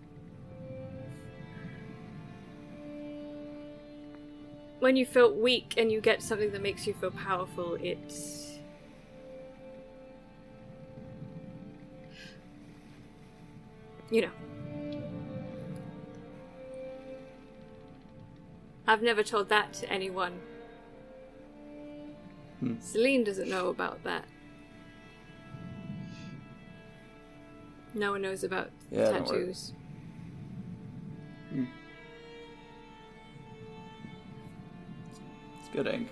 When you feel weak and you get something that makes you feel powerful, it's you know. I've never told that to anyone. Hmm. Celine doesn't know about that. No one knows about Yeah, tattoos. Good ink.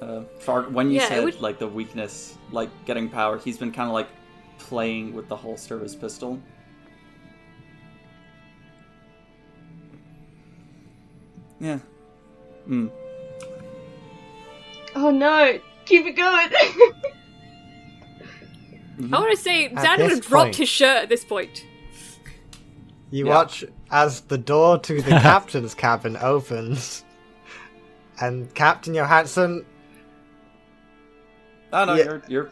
Uh, Far- when you Yeah, said would- like the weakness, like getting power, he's been kind of like playing with the holster of his pistol. Yeah. Hmm. Oh no! Keep it going! I want to say At Xander would have dropped point- his shirt at this point. You Yeah. watch as the door to the captain's cabin opens, and Captain Johansson, Oh no, Yeah. you're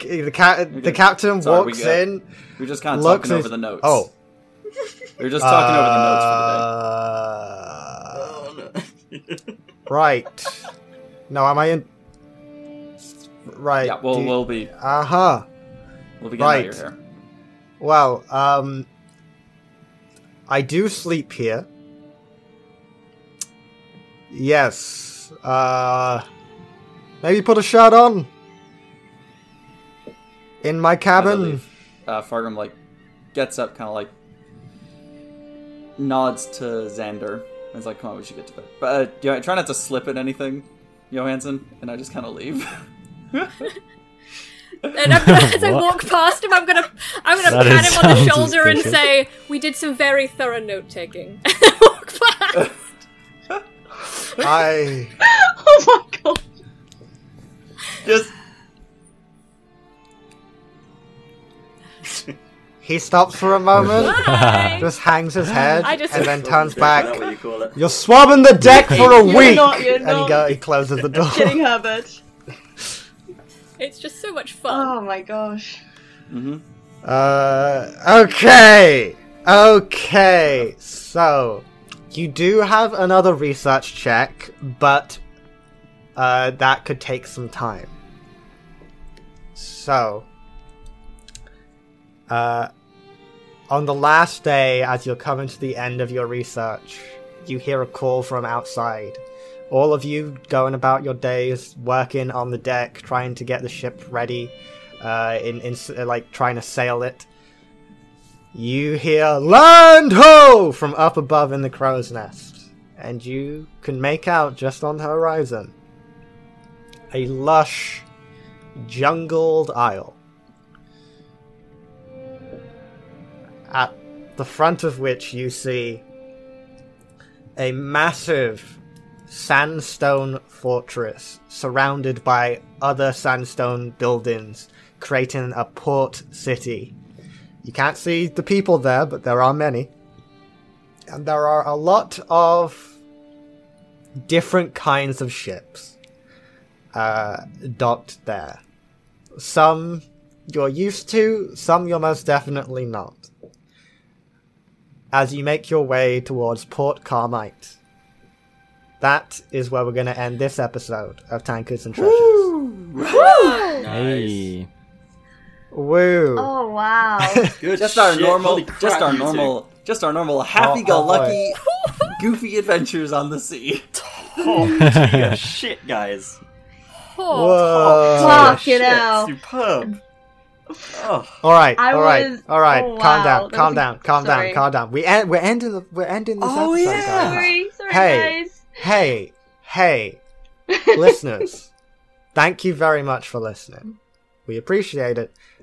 you're the ca- the captain Sorry, walks good. in, We're just kind of looks talking at- over the notes. Oh, we are just talking over the notes for the day. uh, Oh no. Right. No, am I in? Right. Yeah, we'll do- we'll be Uh huh. we'll be getting out Right. of your hair. Well, um, I do sleep here. Yes. Uh, maybe put a shirt on. In my cabin. leave, Uh, Fargrim like gets up, kind of like nods to Xander. And is like, "Come on, we should get to bed." But uh, yeah, try not to slip at anything, Johansson. And I just kind of leave. And I'm gonna, as I walk past him, I'm gonna, I'm gonna That pat him on the sounds shoulder and say, "We did some very thorough note taking." Walk past. I. oh my god! just He stops for a moment, Bye. just hangs his head, I just- and then turns back. what you call it? You're swabbing the deck for a You're week, not- you're and he not. go. He closes the door. Kidding, Herbert. It's just so much fun. Oh my gosh. hmm Uh, okay, okay. So, you do have another research check, but uh, that could take some time. So, uh, on the last day, as you're coming to the end of your research, you hear a call from outside. All of you going about your days, working on the deck, trying to get the ship ready, uh, in, in like trying to sail it. You hear "Land ho!" from up above in the crow's nest, and you can make out just on the horizon a lush, jungled isle. At the front of which you see a massive sandstone fortress surrounded by other sandstone buildings, creating a port city. You can't see the people there, but there are many. And there are a lot of different kinds of ships uh, docked there. Some you're used to, some you're most definitely not. As you make your way towards Port Carmite, that is where we're going to end this episode of Tankards and Treasures. Hey. Woo! Oh wow. Good Just our shit, normal, crap, just our you two. normal, just our normal oh, happy-go-lucky, oh, goofy adventures on the sea. Oh, shit, guys. Oh, Whoa! Fuck Shit, it out. Superb. Oh, All right, I all right, was- all right. oh, calm wow, down, calm was down, calm sorry. down, calm down. We end, we're ending the, we're ending this Oh, episode, yeah. guys. sorry, sorry Hey. guys. Hey, hey, listeners, thank you very much for listening. We appreciate it,